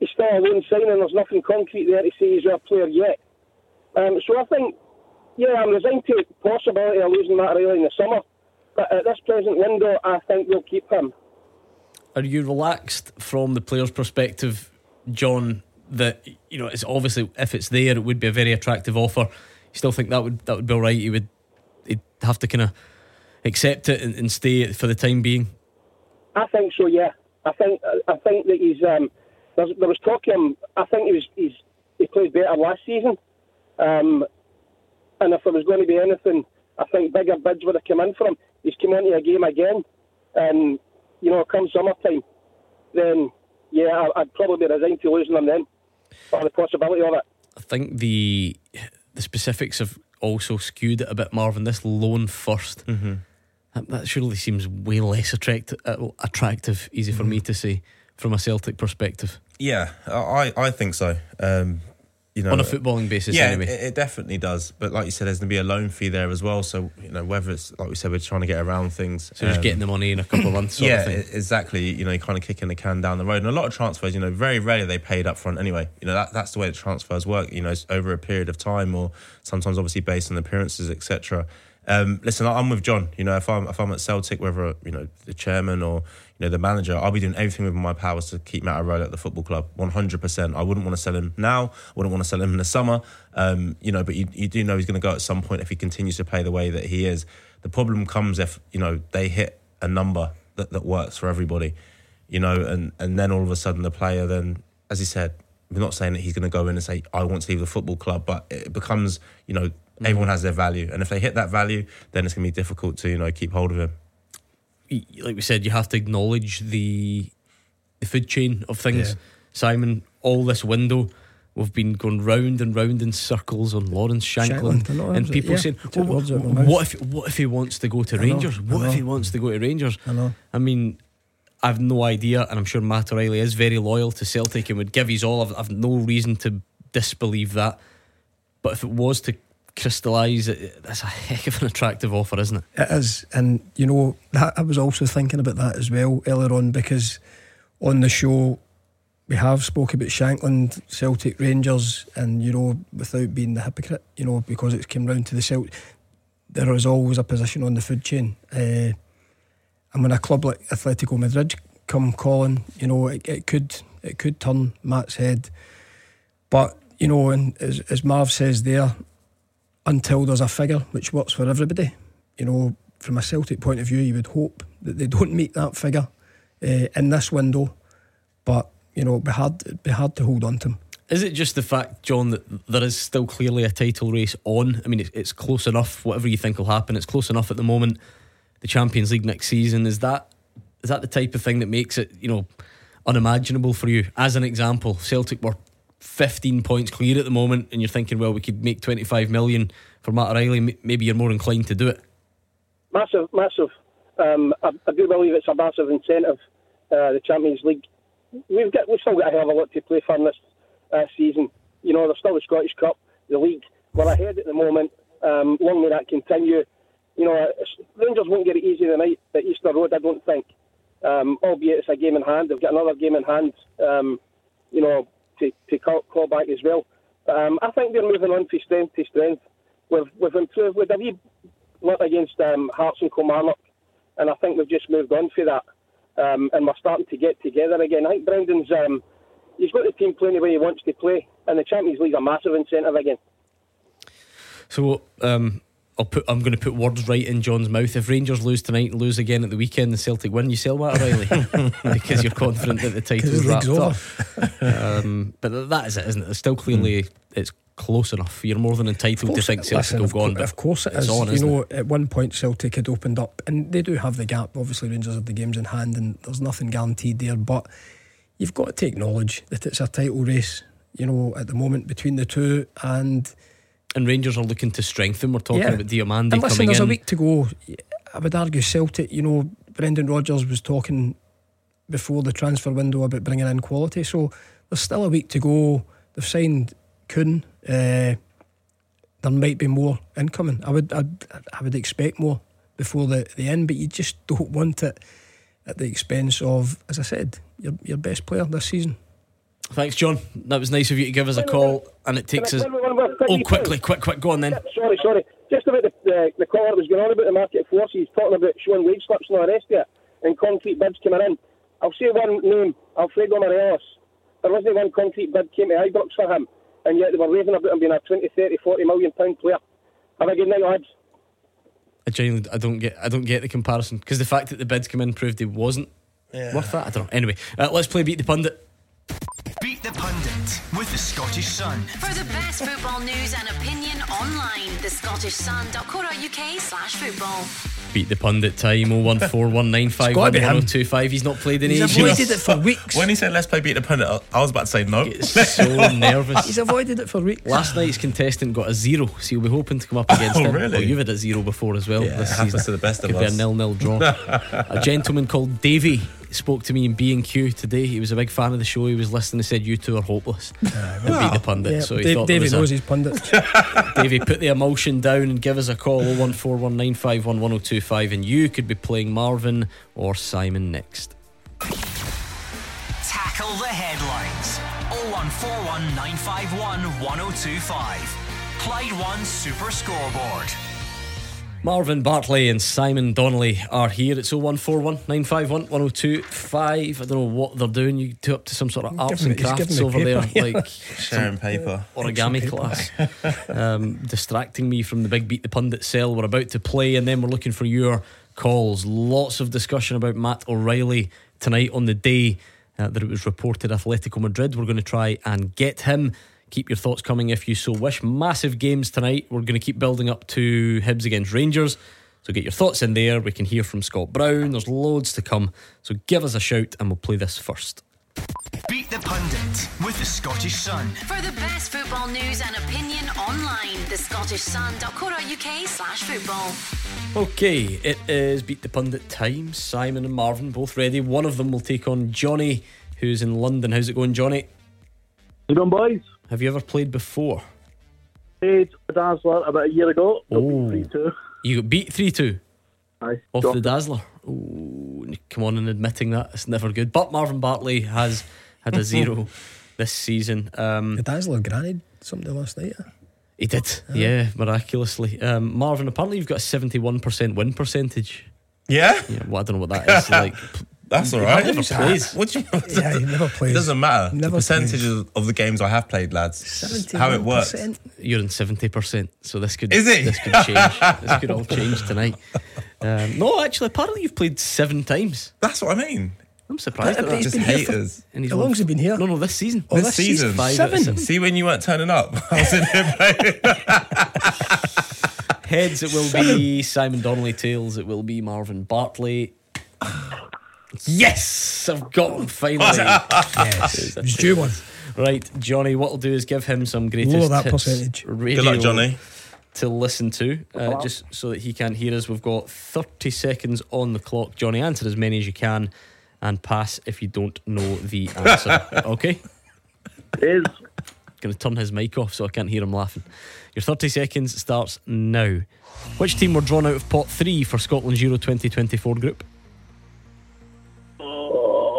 he's still a loan signing, there's nothing concrete there to say he's our player yet. Um, so I think, yeah, I'm resigned to the possibility of losing Matt Riley in the summer. But at this present window, I think we'll keep him. Are you relaxed from the player's perspective, John? That you know, it's obviously if it's there, it would be a very attractive offer. You still think that would that would be all right? You would he'd have to kind of accept it and, and, stay for the time being. I think so. Yeah, I think I think that he's. Um, there was talking. I think he was. He's, he played better last season. Um, and if there was going to be anything, I think bigger bids would have come in for him. He's come into a game again, and you know, come summertime, then yeah, I'd probably be resigned to losing him then, or the possibility of it. I think the the specifics have also skewed it a bit, Marvin. This loan 1st mm-hmm. that, that, surely seems way less attractive. Uh, attractive, easy for mm-hmm. me to say from a Celtic perspective. Yeah, I I think so. Um, you know, on a footballing basis. Yeah, anyway. it, it, definitely does. But like you said, there's going to be a loan fee there as well. So you know, whether it's like we said, we're trying to get around things. So um, just getting the money in a couple of months. yeah, exactly. You know, you're kind of kicking the can down the road. And a lot of transfers, you know, very rarely they paid up front anyway. You know, that, that's the way the transfers work. You know, over a period of time, or sometimes obviously based on appearances, etc. Um, listen, I'm with John. You know, if I'm if I'm at Celtic, whether you know the chairman or you know the manager, I'll be doing everything within my powers to keep Matt O'Riley at the football club. 100. percent I wouldn't want to sell him now. I wouldn't want to sell him in the summer. Um, you know, but you, you do know he's going to go at some point if he continues to play the way that he is. The problem comes if you know they hit a number that, that works for everybody. You know, and and then all of a sudden the player then, as he said, we're not saying that he's going to go in and say I want to leave the football club, but it becomes you know Mm-hmm. Everyone has their value, and if they hit that value, then it's going to be difficult to you know keep hold of him. Like we said, you have to acknowledge the the food chain of things. Yeah. Simon, all this window, We've been going round and round in circles on Lawrence Shanklin, Shankland, and people yeah, saying, well, words out of my mouth. "What if what if he wants to go to Rangers? What if he wants to go to Rangers?" I know. I mean, I've no idea, and I'm sure Matt O'Riley is very loyal to Celtic and would give his all. I've, I've no reason to disbelieve that. But if it was to crystallise, it, that's a heck of an attractive offer, isn't it? It is, and you know that I was also thinking about that as well earlier on because on the show we have spoke about Shankland, Celtic, Rangers, and you know without being the hypocrite, you know because it's came round to the Celtic, there is always a position on the food chain, uh, and when a club like Atletico Madrid come calling, you know it, it could it could turn Matt's head, but you know, and as, as Marv says there, until there's a figure which works for everybody. You know, from a Celtic point of view, you would hope that they don't meet that figure uh, in this window, but you know, it'd be hard, it'd be hard to hold on to him. Is it just the fact, John, that there is still clearly a title race on? I mean, it's, it's close enough. Whatever you think will happen, it's close enough at the moment. The Champions League next season is that is that the type of thing that makes it you know unimaginable for you? As an example, Celtic were 15 points clear at the moment, and you're thinking, well, we could make 25 million for Matt O'Riley. Maybe you're more inclined to do it. Massive, massive. Um, I, I do believe it's a massive incentive. Uh, the Champions League. We've got, we've still got a hell of a lot to play for in this uh, season. You know, there's still the Scottish Cup, the league. We're ahead at the moment. Um, long may that continue. You know, Rangers won't get it easy tonight at Easter Road. I don't think. Um, albeit it's a game in hand. They've got another game in hand. Um, you know, to, to call, call back as well. Um, I think they're moving on from strength to strength. We've, we've improved with a wee lot against um, Hearts and Kilmarnock, and I think we've just moved on for that. Um, and we're starting to get together again. I think Brendan's um, he's got the team playing the way he wants to play, and the Champions League a massive incentive again. So um, I'll put. I'm going to put words right in John's mouth. If Rangers lose tonight and lose again at the weekend, the Celtic win, you sell Matt O'Riley because you're confident that the title's wrapped up. um, but that is it, isn't it? It's still clearly it's close enough. You're more than entitled to think Celtic listen, will of, go but of course it is. on, you know, it? at one point Celtic had opened up, and they do have the gap. Obviously, Rangers have the games in hand, and there's nothing guaranteed there. But you've got to acknowledge that it's a title race. You know, at the moment between the two, and And Rangers are looking to strengthen. We're talking Yeah. about Diomande and listen, there's in. a week to go. I would argue Celtic. You know, Brendan Rodgers was talking before the transfer window about bringing in quality. So there's still a week to go. They've signed Kuhn. Uh, there might be more incoming. I would, I'd, I would expect more before the, the end, but you just don't want it at the expense of, as I said, your your best player this season. Thanks, John. That was nice of you to give us a call, and it takes us. Oh, quickly, quick, quick, go on then. Sorry, sorry. Just about the, the, the caller that was going on about the market forces, talking about showing wage slips and all the rest of it, and concrete bids coming in. I'll say one name, Alfredo Morelos. There wasn't one concrete bid came to Ibrox for him, and yet they were raving about him being a 20, 30, 40 million pound player. Have a good night, lads. I genuinely, I don't get, I don't get the comparison because the fact that the bids come in proved he wasn't worth that. I don't know. Anyway, uh, let's play beat the pundit. Beat the Pundit with the Scottish Sun. For the best football news and opinion online, The thescottishsun.co.uk slash football. Beat the pundit time. Oh one four one nine five It's gotta one be him. one two five. He's not played in any. He's avoided it for weeks. When he said let's play beat the pundit, I- I was about to say no. It's so nervous. He's avoided it for weeks. Last night's contestant got a zero, so you'll be hoping to come up oh, against Oh, him. really? Well, you've had a zero before as well Yeah, this it happens season. to the best of Could us. be a nil-nil draw. a gentleman called Davey spoke to me in B and Q today. He was a big fan of the show. He was listening. He said, "You two are hopeless." and beat the pundit. Yeah, so he Dave, thought there David was a- knows his pundits. Davey, put the emotion down and give us a call 01419511025 and you could be playing Marvin or Simon next. Tackle the headlines. 0141 951 1025. Clyde One Super Scoreboard. Marvin Bartley and Simon Donnelly are here. It's 0141 951 1025. I don't know what they're doing. You two up to some sort of arts and crafts giving me over there, paper. like Sharing paper. origami class, um, distracting me from the big beat the pundit cell. We're about to play, and then we're looking for your calls. Lots of discussion about Matt O'Riley tonight on the day uh, that it was reported Atletico Madrid. We're going to try and get him. Keep your thoughts coming if you so wish. Massive games tonight. We're going to keep building up to Hibs against Rangers. So get your thoughts in there. We can hear from Scott Brown. There's loads to come. So give us a shout and we'll play this first. Beat the Pundit with the Scottish Sun. For the best football news and opinion online, the thescottishsun.co.uk slash football. Okay, it is Beat the Pundit time. Simon and Marvin both ready. One of them will take on Johnny, who's in London. How's it going, Johnny? How's it going, boys? Have you ever played before? Played the Dazzler about a year ago. Oh. 3 2. You got beat 3 2 Aye. off Drop the. Dazzler. Ooh, come on and admitting that. It's never good. But Marvin Bartley has had a zero this season. Um, The Dazzler granted something last night. eh? he did, yeah, miraculously. Um, Marvin, apparently you've got a 71% win percentage. Yeah, Yeah, well, I don't know what that is like. that's all right. never plays. What do you? Yeah, he never It plays. doesn't matter. Never the percentages of the games I have played, lads. How it works. You're in seventy percent, so this could Is it? This could change. this could all change tonight. Um, no, actually, apparently you've played seven times. That's what I mean. I'm surprised. But at that. he's Just been here for- haters. And he's How long's he been here? No, no, this season. Oh, this this season. Five out of Seven. See when you weren't turning up, I was in here playing. Heads, it will be Simon Donnelly. Tails, it will be Marvin Bartley. Yes, I've got him finally. Yes, it's due one. right, Johnny. What I'll do is give him some greatest Lower that hits percentage. radio Good luck, Johnny. to listen to, uh, just so that he can't hear us. We've got 30 seconds on the clock. Johnny, answer as many as you can and pass if you don't know the answer. okay? Is Going to turn his mic off so I can't hear him laughing. Your 30 seconds starts now. Which team were drawn out of pot three for Scotland's Euro 2024 group?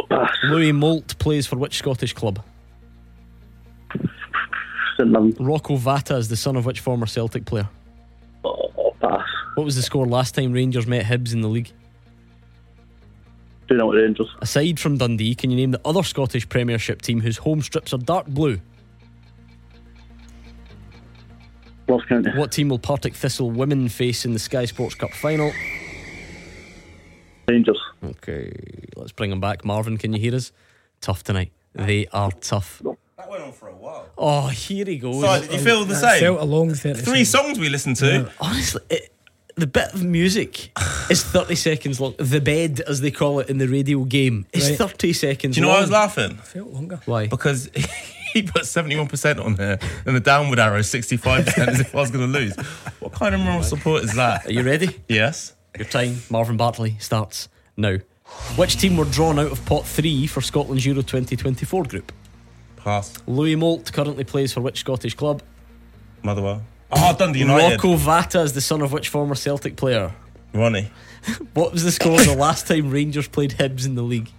Pass. Louis Moult plays for which Scottish club? St Mirren. Rocco Vata is the son of which former Celtic player? Oh, pass. What was the score last time Rangers met Hibs in the league? Do you know what Rangers? Aside from Dundee, can you name the other Scottish Premiership team whose home strips are dark blue? Ross County. What team will Partick Thistle women face in the Sky Sports Cup final? Rangers. Okay, let's bring him back. Marvin, can you hear us? Tough tonight. They are tough. That went on for a while. Oh, here he goes. So, did you feel the That same? felt a long 30 Three seconds. songs we listened to. Honestly, it, the bit of music is 30 seconds long. The bed, as they call it in the radio game, is Right. 30 seconds Do you know long. why I was laughing? I Felt longer. Why? Because he put 71% on there and the downward arrow 65% as if I was going to lose. What kind of moral support is that? Are you ready? Yes. Your time, Marvin Bartley, starts now. Which team were drawn out of pot three for Scotland's Euro 2024 group? Pass. Louis Moult currently plays for which Scottish club? Motherwell. Ah, oh, Dundee United. Rocco Vata is the son of which former Celtic player? Ronnie. What was the score the last time Rangers played Hibs in the league?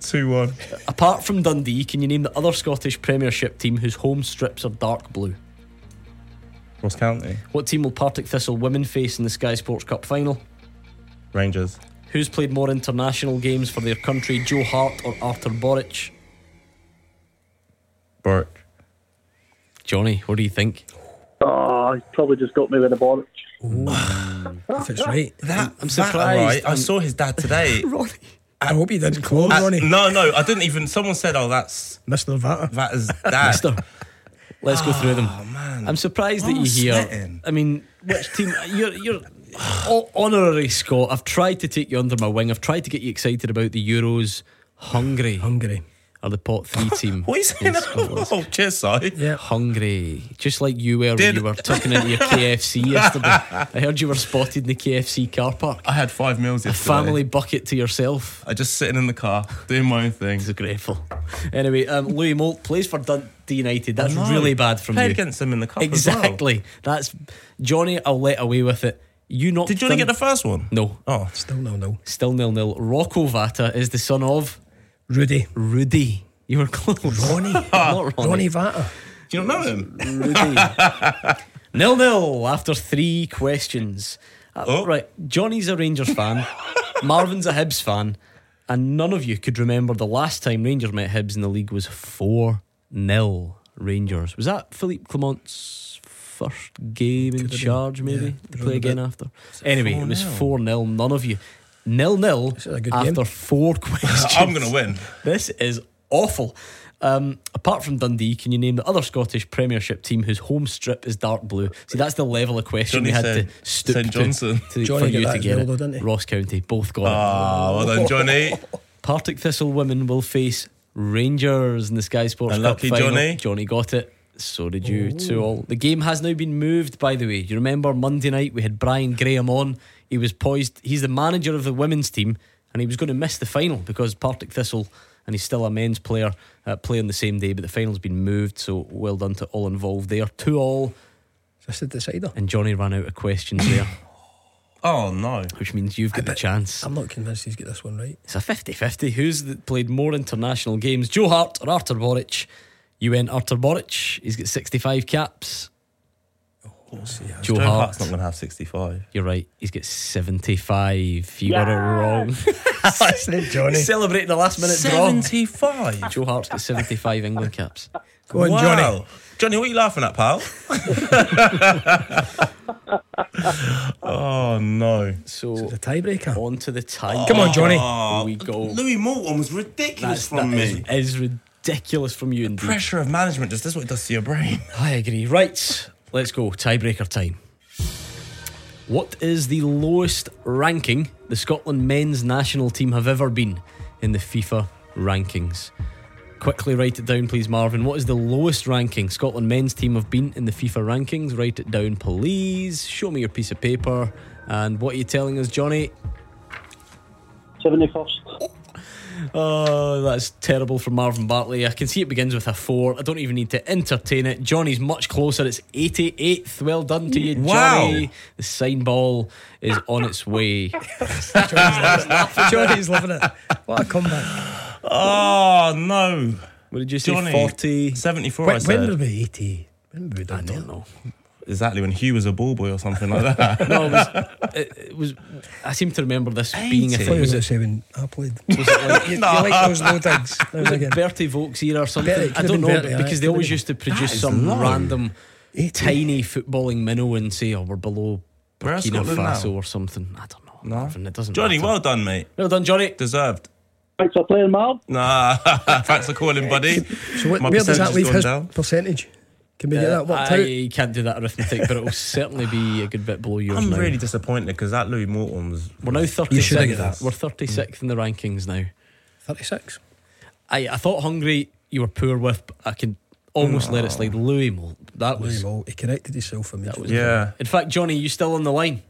2 1. Apart from Dundee, can you name the other Scottish Premiership team whose home strips are dark blue? Ross County. What team will Partick Thistle women face in the Sky Sports Cup final? Rangers. Who's played more international games for their country, Joe Hart or Arthur Boruc? Burke. Johnny, what do you think? Oh, he probably just got me with a Boruc. If it's right. That, I'm that, surprised. right, I saw his dad today. Ronnie. I hope he didn't close, Uh, Ronnie. no, no, I didn't even. Someone said, "Oh, that's Mr. Vata. that is dad." Mister. Let's go through them. Oh man, I'm surprised that oh, you hear. sweating. I mean, which team? You're you're honorary Scott. I've tried to take you under my wing. I've tried to get you excited about the Euros. Hungry Hungary. Are the pot three team. What are you saying? in Scotland. Oh, cheers, sorry. Yeah. Hungry, just like you were when you were tucking into your KFC yesterday. I heard you were spotted in the KFC car park. I had five meals A yesterday. family bucket to yourself. I just sitting in the car doing my own thing. He's grateful. Anyway, um, Louis Moult plays for Dundee United. That's I know. really bad from Played you. against them in the cup. as well. Exactly. That's Johnny. I'll let away with it. You not Did Johnny Dun- get the first one? No. Oh, Still no, no. Still nil nil. Rocco Vata is the son of Rudi. Rudi. You were close. Ronnie. Not Ronnie. Ronnie Vata. do you not know him? Rudi. nil nil after three questions. Uh, Oh. Right. Johnny's a Rangers fan. Marvin's a Hibs fan. And none of you could remember the last time Rangers met Hibs in the league was 4 0 Rangers. Was that Philippe Clement's first game in Could've been, charge, maybe? yeah, to play again bit. after. Anyway, it was 4 0. None of you. Nil nil This is a good after game. four questions. I'm going to win. This is awful. Um, apart from Dundee, can you name the other Scottish Premiership team whose home strip is dark blue? See, that's the level of question Johnny we had said to stoop St to- Johnson. to, Johnny for you to get it. though? Ross County, both got it. Ah, well done, Johnny. Partick Thistle women will face Rangers in the Sky Sports And Cup lucky final. Johnny. Johnny got it. So did you two all. The game has now been moved, by the way. You remember Monday night we had Brian Graham on. He was poised. He's the manager of the women's team, and he was going to miss the final because Partick Thistle, and he's still a men's player, uh, play on the same day. But the final's been moved, so well done to all involved there. Two all, Is this the decider? and Johnny ran out of questions there, Oh no. which means you've got the chance. I'm not convinced he's got this one right. It's a 50 50. Who's the, played more international games, Joe Hart or Arthur Boruc? You went Arthur Boruc. He's got 65 caps. Joe Joe Hart. Hart's not going to have 65. You're right. He's got 75. You got it wrong. Johnny. Celebrating the last minute draw. 75? Joe Hart's got 75 England caps. Go on, wow. Johnny. Johnny, what are you laughing at, pal? oh no. So The tiebreaker. on to the tie. Come on, Johnny. Oh, we go. Louis Morton was ridiculous That's, from that me. is, is ridiculous from you indeed. Pressure of management, just this is what it does to your brain. I agree. Right, let's go. Tiebreaker time. What is the lowest ranking the Scotland men's national team have ever been in the FIFA rankings? Quickly write it down, please, Marvin. What is the lowest ranking Scotland men's team have been in the FIFA rankings? Write it down, please. Show me your piece of paper. And what are you telling us, Johnny? 71st. Oh, that's terrible from Marvin Bartley. I can see it begins with a four. I don't even need to entertain it. Johnny's much closer. It's 88th. Well done to you, Wow. Johnny. The sign ball is on its way. Johnny's loving it. What a comeback. Oh no. What did you say? Johnny. 40? 74, I When, said. when were we 80? When were we I done don't that? know. Exactly, when Hugh was a ball boy or something like that. No, it was, it, it was. I seem to remember this being a thing. thought Was it, say when I played. was it like, You, you like those low digs? Now was it. Bertie Vogts era or something? Bertie, I don't know Bertie, because it they always used to produce some low. random 80. tiny footballing minnow and say, "Oh, we're below Where's Burkina Scotland Faso now? or something." I don't know. No. Marvin, it doesn't. Johnny, matter. well done, mate. well done, Johnny. Deserved. Thanks for playing, Marv. Nah, thanks for calling, buddy. So what, My where does that leave his down. percentage? Can we get that worked out? I can't do that arithmetic, but it will certainly be a good bit below yours I'm now. really disappointed because that Louis Morton was. We're now You should have 36th. that. We're 36th in the rankings now. 36. I, I thought Hungary you were poor with, but I can almost let it slide. Louis Moult. That was. Louis Moult, he corrected himself immediately. Yeah. In fact, Johnny, you still on the line?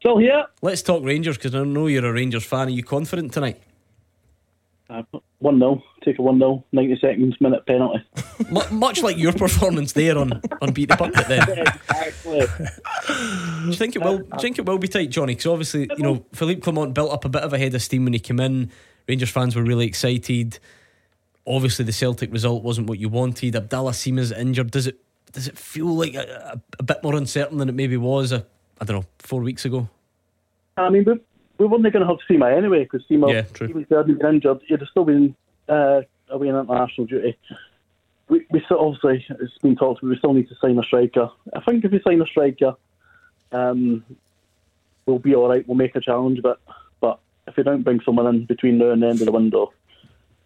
Still here. Let's talk Rangers because I know you're a Rangers fan. Are you confident tonight? Uh, 1 0. Take a 1 0. 90 seconds, minute penalty. Mu much like your performance there on, on Beat the Bucket then. exactly. Do you think it will? Do you think it will be tight, Johnny? Because obviously, you know, Philippe Clement built up a bit of a head of steam when he came in. Rangers fans were really excited. Obviously, the Celtic result wasn't what you wanted. Abdallah Sima's injured. Does it? Does it feel like a, a, a bit more uncertain than it maybe was? A, I don't know, four weeks ago. I mean, we, we weren't going to have Sima anyway because Sima Yeah, true. he was there, he'd been injured. He'd have still been uh, away on international duty. We, we still, obviously, it's been talked about, we still need to sign a striker. I think if we sign a striker, um, we'll be all right. We'll make a challenge, but but if we don't bring someone in between now and the end of the window,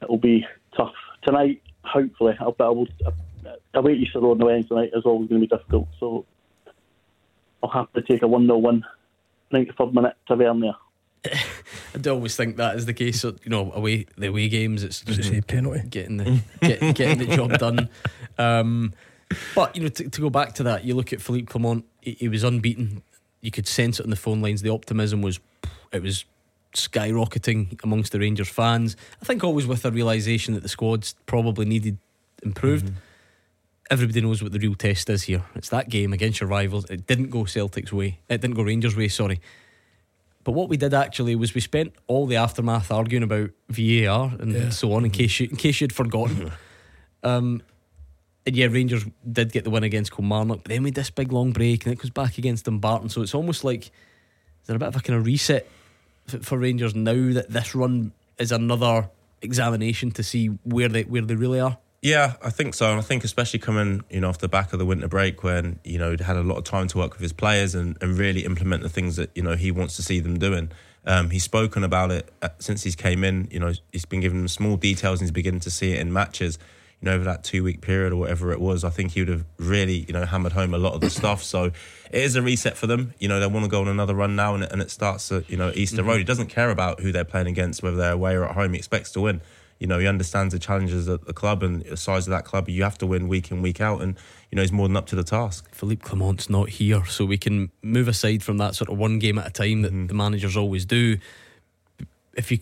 it'll be tough. Tonight, hopefully, I'll be able to. Away at Easter Road on the Wednesday night is always going to be difficult, so I'll have to take a 1 0 win. 93rd minute Tavernier. I do always think that is the case. So, you know, away the away games, it's say penalty? getting the get, getting the job done. Um, but you know, to, to go back to that, you look at Philippe Clement. He, he was unbeaten. You could sense it on the phone lines. The optimism was, it was skyrocketing amongst the Rangers fans. I think always with a realization that the squads probably needed improved. Everybody knows what the real test is here. It's that game against your rivals. It didn't go Celtic's way. It didn't go Rangers' way. Sorry. But what we did actually was we spent all the aftermath arguing about VAR and Yeah. so on in case you in case you'd forgotten. um, and yeah, Rangers did get the win against Kilmarnock, but then we had this big long break and it goes back against Dumbarton. So it's almost like is there a bit of a kind of reset for Rangers now that this run is another examination to see where they where they really are. Yeah, I think so. And I think especially coming, you know, off the back of the winter break when, you know, he'd had a lot of time to work with his players and, and really implement the things that, you know, he wants to see them doing. Um, he's spoken about it uh, since he's came in. You know, he's been giving them small details and he's beginning to see it in matches. You know, over that two week period or whatever it was, I think he would have really, you know, hammered home a lot of the stuff. So it is a reset for them. You know, they want to go on another run now and it, and it starts at, you know, Easter Road. He doesn't care about who they're playing against, whether they're away or at home. He expects to win. You know, he understands the challenges at the club and the size of that club. You have to win week in, week out, and you know he's more than up to the task. Philippe Clement's not here, so we can move aside from that sort of one game at a time that Mm-hmm. the managers always do. If you,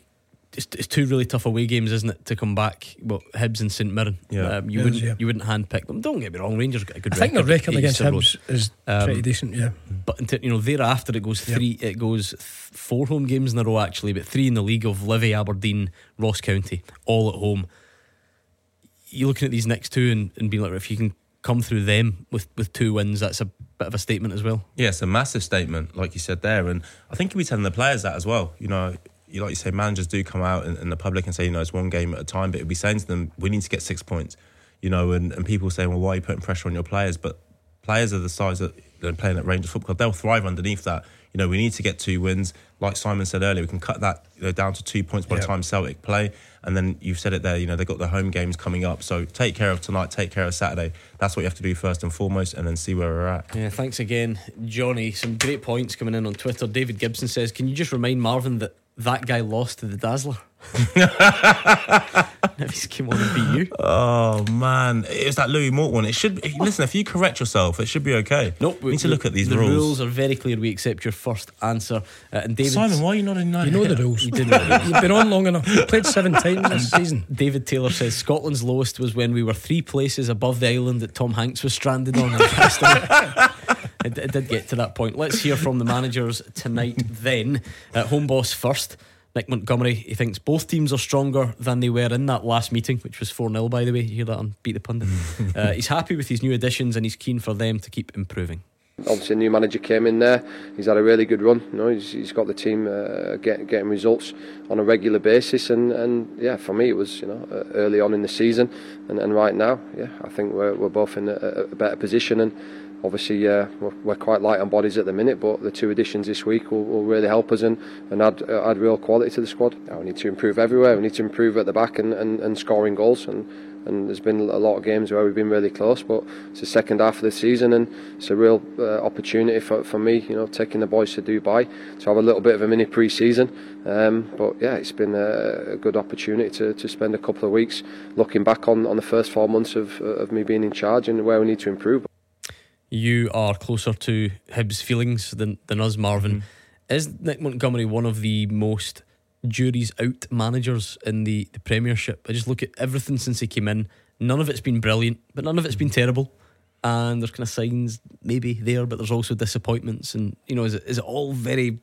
it's, it's two really tough away games, isn't it, to come back? Well, Hibs and St Mirren. Yeah. um, you It is, wouldn't yeah. you wouldn't handpick them. Don't get me wrong, Rangers got a good I think record. the record against Easter Road. Hibs is Um, pretty decent. Yeah, But until, you know, thereafter it goes three. It goes th- four home games in a row actually, but three in the league of Livy, Aberdeen, Ross County, all at home. You're looking at these next two and, and being like, if you can come through them with with two wins, that's a bit of a statement as well. Yeah, it's a massive statement, like you said there, and I think you'll be telling the players that as well. You know, you like you say, managers do come out in, in the public and say, you know, it's one game at a time, but it'll be saying to them, we need to get six points. You know, and, and people saying, well, why are you putting pressure on your players? But players are the size that they're playing at Rangers Football Club, they'll thrive underneath that. You know, we need to get two wins. Like Simon said earlier, we can cut that you know, down to two points by the Yeah. time Celtic play. And then you've said it there, you know, they've got the home games coming up. So take care of tonight, take care of Saturday. That's what you have to do first and foremost, and then see where we're at. Yeah, thanks again, Johnny. Some great points coming in on Twitter. David Gibson says, "Can you just remind Marvin that that guy lost to the Dazzler?" if he's came on and beat you. Oh man, it was that Louis Mort one. It should be, listen. If you correct yourself, it should be okay. Nope, we need to look at these the rules. The rules are very clear. We accept your first answer. Uh, and David, Simon, why are you not in you know the rules. You did know. You've been on long enough. You've played seven times this season. David Taylor says Scotland's lowest was when we were three places above the island that Tom Hanks was stranded on. in it, it did get to that point. Let's hear from the managers tonight. Then, uh, home boss first. Nick Montgomery, he thinks both teams are stronger than they were in that last meeting, which was 4 0, by the way. You hear that on Beat the Pundit. uh, he's happy with his new additions and he's keen for them to keep improving. Obviously, a new manager came in there. He's had a really good run. You know, he's, he's got the team uh, get, getting results on a regular basis, and, and yeah, for me it was you know uh, early on in the season, and, and right now, yeah, I think we're, we're both in a, a better position, and obviously uh, we're, quite light on bodies at the minute, but the two additions this week will, will really help us and, and add uh, add real quality to the squad. Now, we need to improve everywhere. We need to improve at the back and, and, and scoring goals and. And there's been a lot of games where we've been really close, but it's the second half of the season, and it's a real uh, opportunity for, for me, you know, taking the boys to Dubai to have a little bit of a mini pre-season. Um, but yeah, it's been a, a good opportunity to, to spend a couple of weeks looking back on, on the first four months of, of me being in charge and where we need to improve. You are closer to Hibs' feelings than, than us, Marvin. Mm-hmm. Is Nick Montgomery one of the most juries out managers in the, the Premiership? I just look at everything since he came in. None of it's been brilliant, but none of it's been mm-hmm. terrible. And there's kind of signs maybe there, but there's also disappointments. And, you know, is it, is it all very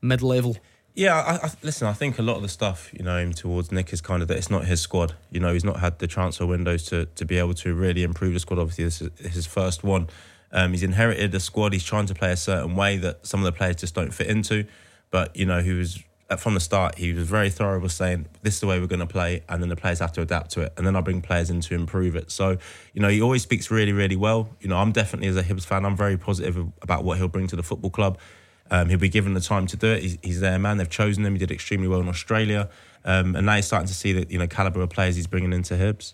mid level? Yeah, I, I, listen. I think a lot of the stuff you know towards Nick is kind of that it's not his squad. You know, he's not had the transfer windows to to be able to really improve the squad. Obviously, this is his first one. Um, he's inherited a squad. He's trying to play a certain way that some of the players just don't fit into. But you know, he was from the start. He was very thorough with saying this is the way we're going to play, and then the players have to adapt to it, and then I bring players in to improve it. So you know, he always speaks really, really well. You know, I'm definitely as a Hibs fan, I'm very positive about what he'll bring to the football club. Um, he'll be given the time to do it. He's, he's their man. They've chosen him. He did extremely well in Australia, um, and now he's starting to see that you know caliber of players he's bringing into Hibs.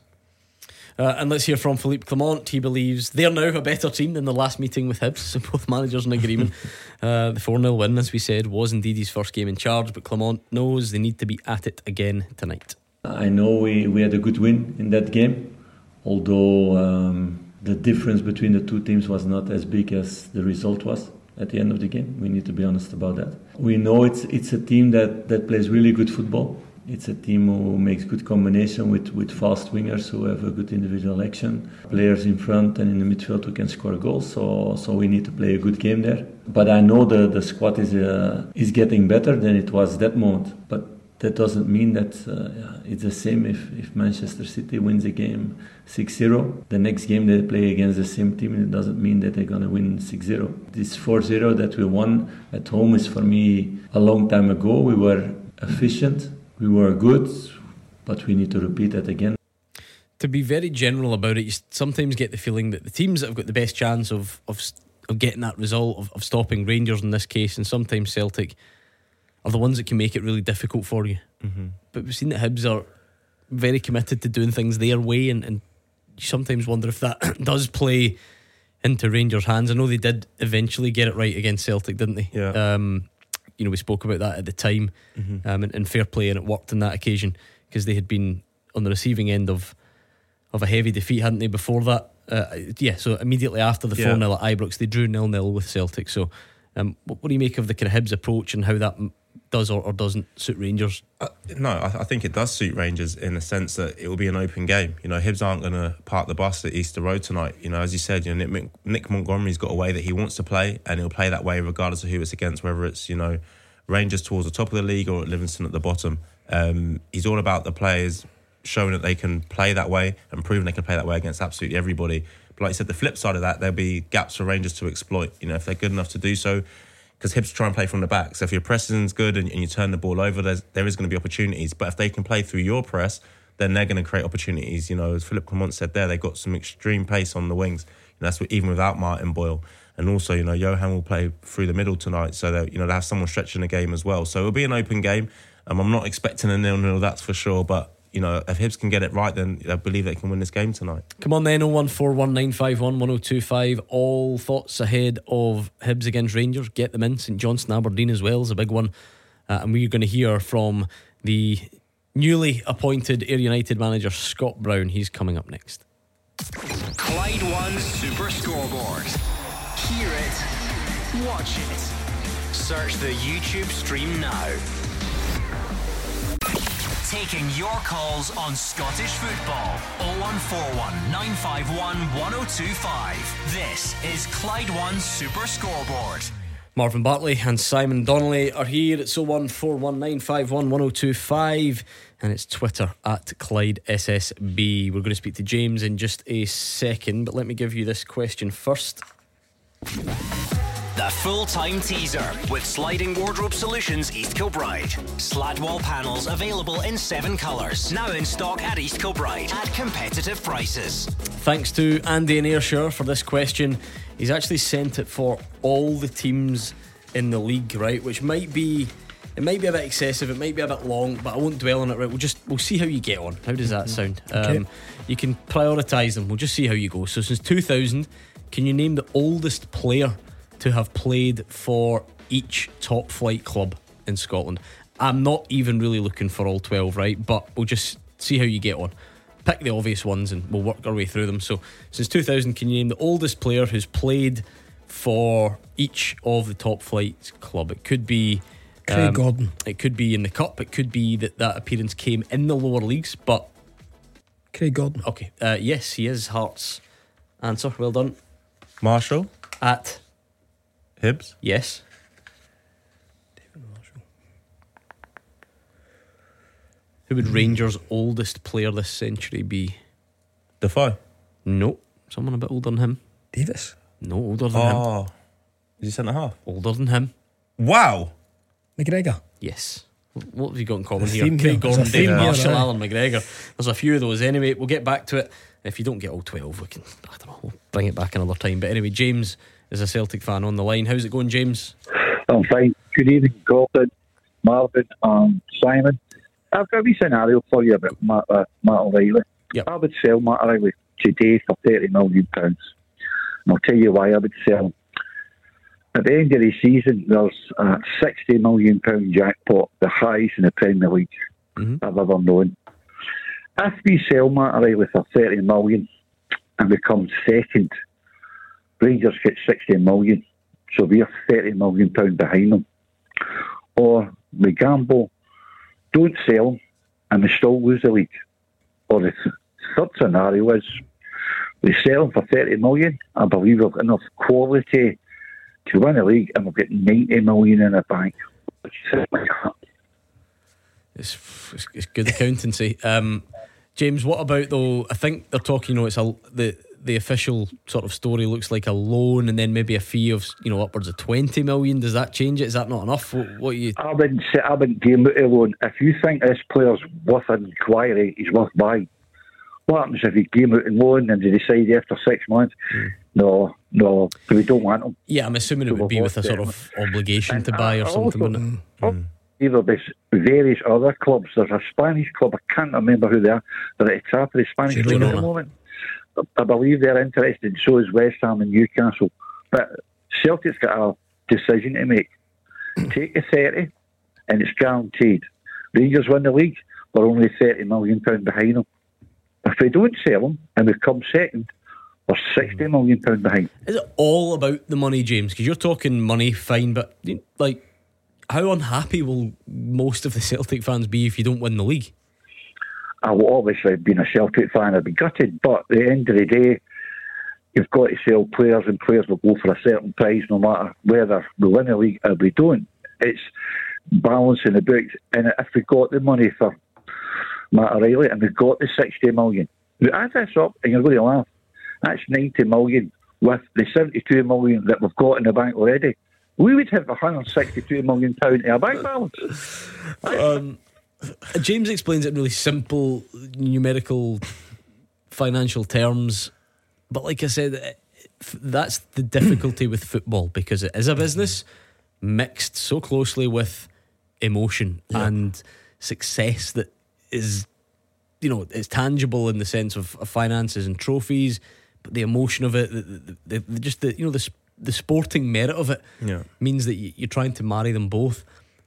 Uh, and let's hear from Philippe Clement. He believes they're now a better team than the last meeting with Hibs. So both managers in agreement. uh, the 4 0 win, as we said, was indeed his first game in charge, but Clement knows they need to be at it again tonight. I know we, we had a good win in that game, although um, the difference between the two teams was not as big as the result was at the end of the game. We need to be honest about that. We know it's it's a team that, that plays really good football. It's a team who makes good combination with, with fast wingers who have a good individual action, players in front and in the midfield who can score goals. So so we need to play a good game there. But I know the, the squad is uh, is getting better than it was that moment. But that doesn't mean that uh, it's the same if, if Manchester City wins a game 6-0 the next game they play against the same team it doesn't mean that they're going to win 6-0 this 4-0 that we won at home is for me a long time ago we were efficient we were good but we need to repeat that again To be very general about it, you sometimes get the feeling that the teams that have got the best chance of of, of getting that result, of, of stopping Rangers in this case, and sometimes Celtic, are the ones that can make it really difficult for you. Mm-hmm. But we've seen that Hibs are very committed to doing things their way, and, and you sometimes wonder if that does play into Rangers' hands. I know they did eventually get it right against Celtic, didn't they? Yeah. Um, you know, we spoke about that at the time, Mhm. um, and, and fair play, and it worked on that occasion because they had been on the receiving end of of a heavy defeat, hadn't they? Before that, uh, yeah. So immediately after the Yeah. four 0 at Ibrox, they drew nil nil with Celtic. So, um, what, what do you make of the kind of Hibs approach and how that m- does or, or doesn't suit Rangers? No, I, I think it does suit Rangers in the sense that it will be an open game. You know, Hibs aren't going to park the bus at Easter Road tonight. You know, as you said, you know, Nick, Nick Montgomery's got a way that he wants to play, and he'll play that way regardless of who it's against, whether it's you know Rangers towards the top of the league or Livingston at the bottom. Um, he's all about the players showing that they can play that way and proving they can play that way against absolutely everybody. But like I said, the flip side of that, there'll be gaps for Rangers to exploit. You know, if they're good enough to do so, because Hibs try and play from the back. So if your pressing's good and, and you turn the ball over, there's, there is going to be opportunities. But if they can play through your press, then they're going to create opportunities. You know, as Philip Clement said there, they've got some extreme pace on the wings. That's what, even without Martin Boyle. And also, you know, Youan will play through the middle tonight, so that you know they have someone stretching the game as well. So it'll be an open game. Um, I'm not expecting a nil-nil, that's for sure. But you know, if Hibs can get it right, then I believe they can win this game tonight. Come on then, 01419511025. All thoughts ahead of Hibs against Rangers. Get them in. St Johnstone Aberdeen as well is a big one. Uh, and we're going to hear from the newly appointed Ayr United manager, Scott Brown. He's coming up next. Clyde One Super Scoreboard. Hear it, watch it. Search the YouTube stream now. Taking your calls on Scottish football. 0141 951 1025. This is Clyde One Super Scoreboard. Marvin Bartley and Simon Donnelly are here. It's 01419511025 and it's Twitter at Clyde SSB. We're going to speak to James in just a second, but let me give you this question first. The full time teaser with Sliding Wardrobe Solutions East Kilbride. Slat wall panels available in seven colours. Now in stock at East Kilbride at competitive prices. Thanks to Andy and Ayrshire for this question. He's actually sent it for all the teams in the league, right? Which might be it might be a bit excessive, it might be a bit long, but I won't dwell on it. Right, we'll just we'll see how you get on. How does that sound? Okay. Um, you can prioritise them. We'll just see how you go. So since 2000, can you name the oldest player to have played for each top flight club in Scotland? I'm not even really looking for all 12, right? But we'll just see how you get on. Pick the obvious ones and we'll work our way through them. So, since 2000, can you name the oldest player who's played for each of the top flight club? It could be Craig Gordon. It could be in the cup. It could be that that appearance came in the lower leagues. But Craig Gordon. okay, uh, yes, he is Hearts. Answer. Well done. Marshall At Hibs. yes. David Marshall. Who would Rangers' oldest player this century be? Defoe. No, someone a bit older than him. Davis. No, older than him. Oh, is he centre half? Older than him. Wow. McGregor. Yes. What have you got in common The here? theme Craig here. There's a Gordon, theme David here, Marshall, aye. Alan McGregor. There's a few of those. Anyway, we'll get back to it. If you don't get all 12, we can, I don't know, we'll bring it back another time. But anyway, James is a Celtic fan on the line. How's it going, James? I'm fine. Good evening, Gordon, Marvin, and Simon. I've got a wee scenario for you about Matt, uh, Matt O'Riley. I would sell Matt O'Riley today for £30 million. And I'll tell you why I would sell him. At the end of the season, there's a £60 million jackpot, the highest in the Premier League I've ever known. If we sell Matt O'Riley for £30 million and become second, Rangers get 60 million, so we're 30 million pound behind them. Or we gamble, don't sell and we still lose the league. Or the th- third scenario is we sell for 30 million. I believe we've got enough quality to win the league, and we'll get 90 million in the bank. It's, it's good accountancy. Um, James, what about though? I think they're talking. You know, it's a the the official sort of story looks like a loan and then maybe a fee of you know upwards of twenty million. Does that change it? Is that not enough? What, what you? I wouldn't say I wouldn't him out a loan. If you think this player's worth an inquiry, he's worth buying. What happens if you give him out in loan and they decide after six months, hmm. no, no, we don't want him. Yeah, I'm assuming it would be with a sort of obligation to buy or something. also- it? Hmm. Either there's various other clubs. There's a Spanish club, I can't remember who they are. They're at the top of the Spanish league at the moment. I believe they're interested, so is West Ham and Newcastle. But Celtic's got a decision to make. Take the 30, and it's guaranteed. Rangers win the league, we're only thirty million pound behind them. If we don't sell them and we come second, we're sixty million pound behind. Is it all about the money, James? Because you're talking money, fine, but like, how unhappy will most of the Celtic fans be if you don't win the league? I will obviously, being a Celtic fan, I'd be gutted. But at the end of the day, you've got to sell players, and players will go for a certain price, no matter whether we win the league or we don't. It's balancing the books, and if we got the money for Matt O'Riley and we got the sixty million, we add this up, and you're going to laugh. That's ninety million with the seventy-two million that we've got in the bank already. We would have 162 million pound in our bank balance. Um, James explains it in really simple numerical financial terms. But like I said, that's the difficulty with football because it is a business mixed so closely with emotion yeah. and success that is, you know, it's tangible in the sense of, of finances and trophies, but the emotion of it, the, the, the, just the, you know, the, the sporting merit of it yeah. means that you're trying to marry them both.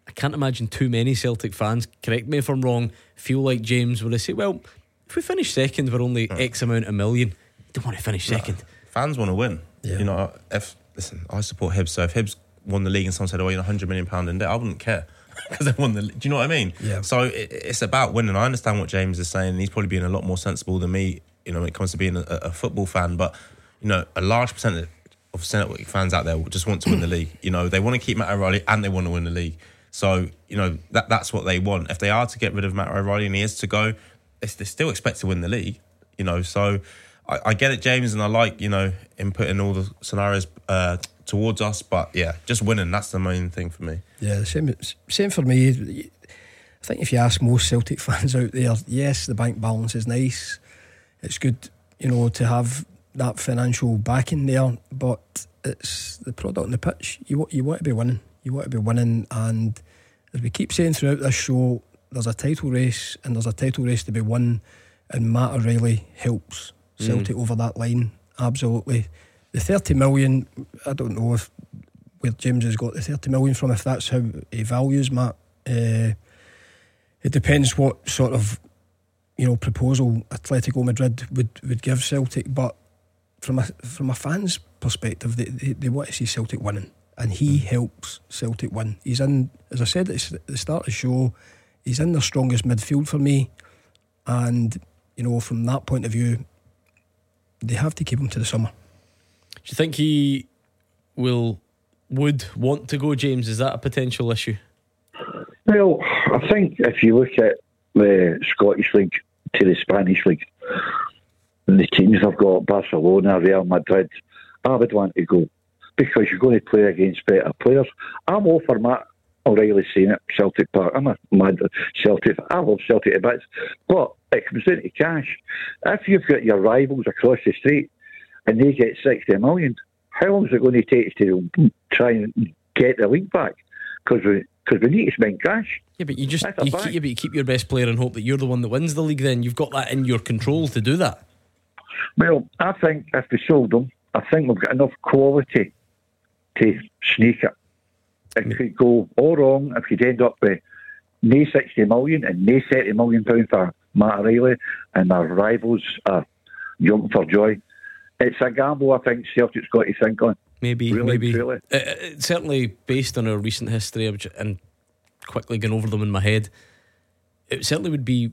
I can't imagine too many Celtic fans, correct me if I'm wrong, feel like James where they say, well, if we finish second, we're only mm. X amount of million. Don't want to finish second. Fans want to win. Yeah. You know, if listen, I support Hibs, so if Hibs won the league and someone said, "Oh, you're 100 million pound in debt," I wouldn't care because they won the. Do you know what I mean? Yeah. So it, it's about winning. I understand what James is saying. He's probably being a lot more sensible than me. You know, when it comes to being a, a football fan, but you know, a large percentage of Celtic fans out there just want to win the league. You know, they want to keep Matt O'Riley and they want to win the league. So you know that that's what they want. If they are to get rid of Matt O'Riley and he is to go, they, still expect to win the league. You know, so I, I, get it, James, and I like you know inputting all the scenarios uh, towards us. But yeah, just winning that's the main thing for me. Yeah, same same for me. I think if you ask most Celtic fans out there, yes, the bank balance is nice. It's good, you know, to have that financial backing there, but it's the product on the pitch. You you want to be winning. You want to be winning, and as we keep saying throughout this show, there's a title race, and there's a title race to be won, and Matt O'Riley helps Celtic mm. over that line. Absolutely, the thirty million. I don't know if where James has got the thirty million from. If that's how he values Matt, uh, it depends what sort of you know proposal Atletico Madrid would would give Celtic, but from a from a fan's perspective, they, they, they want to see Celtic winning and he helps Celtic win. He's in, as I said at the start of the show, he's in the strongest midfield for me. And, you know, from that point of view, they have to keep him to the summer. Do you think he will, would want to go, James? Is that a potential issue? Well, I think if you look at the Scottish League to the Spanish League, and the teams have got Barcelona, Real Madrid, I would want to go because you're going to play against better players. I'm all for Matt O'Riley saying it, Celtic Park. I'm a mad Celtic. I love Celtic a bit, but it comes down to cash. If you've got your rivals across the street and they get 60 million, how long is it going to take to try and get the league back? Because we, cause we need to spend cash. Yeah, but you just you keep, yeah, but you keep your best player and hope that you're the one that wins the league. Then you've got that in your control to do that. Well, I think if we sold them, I think we've got enough quality to sneak it. It could go all wrong if you'd end up with no 60 million and no 30 million pounds for Matt O'Riley and our rivals are jumping for joy. It's a gamble I think Celtic's got to think on. Maybe, really, maybe. Uh, uh, certainly based on our recent history and quickly going over them in my head, it certainly would be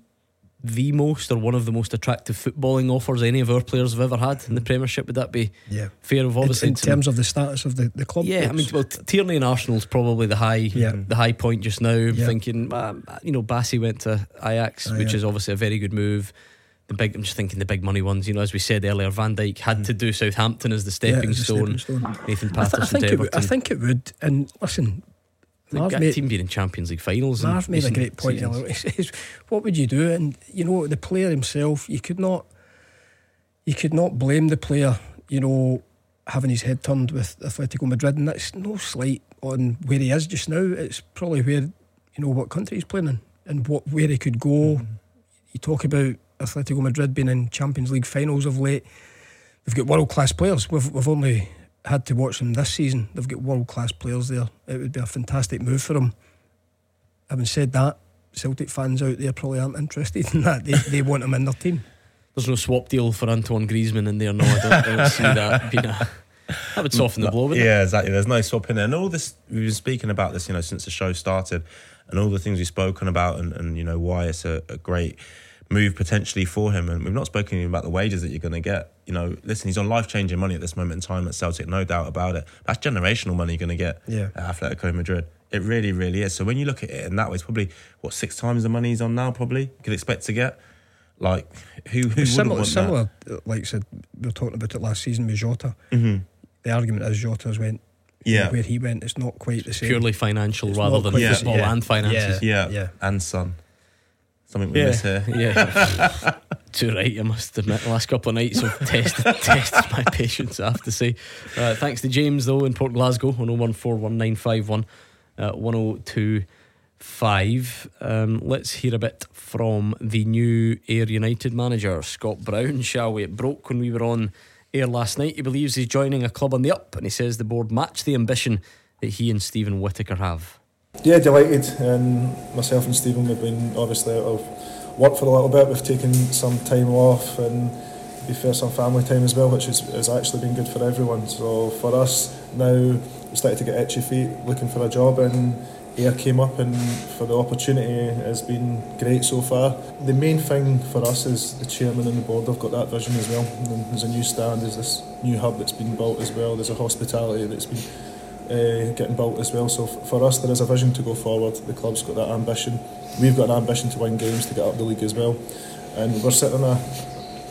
the most or one of the most attractive footballing offers any of our players have ever had in the Premiership? Would that be yeah. fair? Of obviously in, in terms of the status of the, the club. Yeah, I mean, well, Tierney and Arsenal's probably the high yeah. the high point just now. Yeah. Thinking, uh, you know, Bassey went to Ajax, which is obviously a very good move. The big, I'm just thinking the big money ones. You know, as we said earlier, Van Dijk had mm. to do Southampton as the stepping, yeah, stone. stepping stone. Nathan Patterson. I, th- I, think would, I think it would. And listen, Marv made, team being in Champions League finals. Marv made a great point. "What would you do?" And you know, the player himself, you could not, you could not blame the player. You know, having his head turned with Atletico Madrid, and that's no slight on where he is just now. It's probably where you know what country he's playing in and what where he could go. Mm-hmm. You talk about Atletico Madrid being in Champions League finals of late. They've got world class players. We've we've only had to watch them this season. They've got world class players there. It would be a fantastic move for them. Having said that, Celtic fans out there probably aren't interested in that. They, they want him in their team. There's no swap deal for Antoine Griezmann in there. No, I don't, I don't see that being a. That would soften the blow, wouldn't yeah, it? exactly. There's no swap in there. And all this, we've been speaking about this, you know, since the show started, and all the things we've spoken about, and, and you know, why it's a, a great move potentially for him. And we've not spoken even about the wages that you're going to get. You know, listen, he's on life changing money at this moment in time at Celtic, no doubt about it. That's generational money you're going to get Yeah. at Atletico Madrid. It really, really is. So when you look at it in that way, it's probably what six times the money he's on now. Probably you could expect to get. Like who? Who wouldn't similar, want similar uh, like I said, we were talking about it last season with Jota. Mhm. The argument is Jota's went Yeah. where he went, it's not quite the same. Purely financial It's rather than quite the- football and finances. Yeah, yeah. and son. Something we Yeah, miss here. yeah. Too right, I must admit. The last couple of nights have tested, tested my patience, I have to say. Uh, thanks to James, though, in Port Glasgow on 0141951 uh, 1025. Um, let's hear a bit from the new Ayr United manager, Scott Brown, shall we? It broke when we were on air last night. He believes he's joining a club on the up, and he says the board match the ambition that he and Stephen Whittaker have. Yeah, delighted. And myself and Stephen, we've been obviously out of work for a little bit. We've taken some time off and to be fair, some family time as well, which has actually been good for everyone. So for us now, we started to get itchy feet looking for a job and Ayr came up and for the opportunity has been great so far. The main thing for us is the chairman and the board have got that vision as well. And there's a new stand, there's this new hub that's been built as well, there's a hospitality that's been uh, getting built as well. So f- for us, there is a vision to go forward. The club's got that ambition. We've got an ambition to win games to get up the league as well. And we're sitting in a,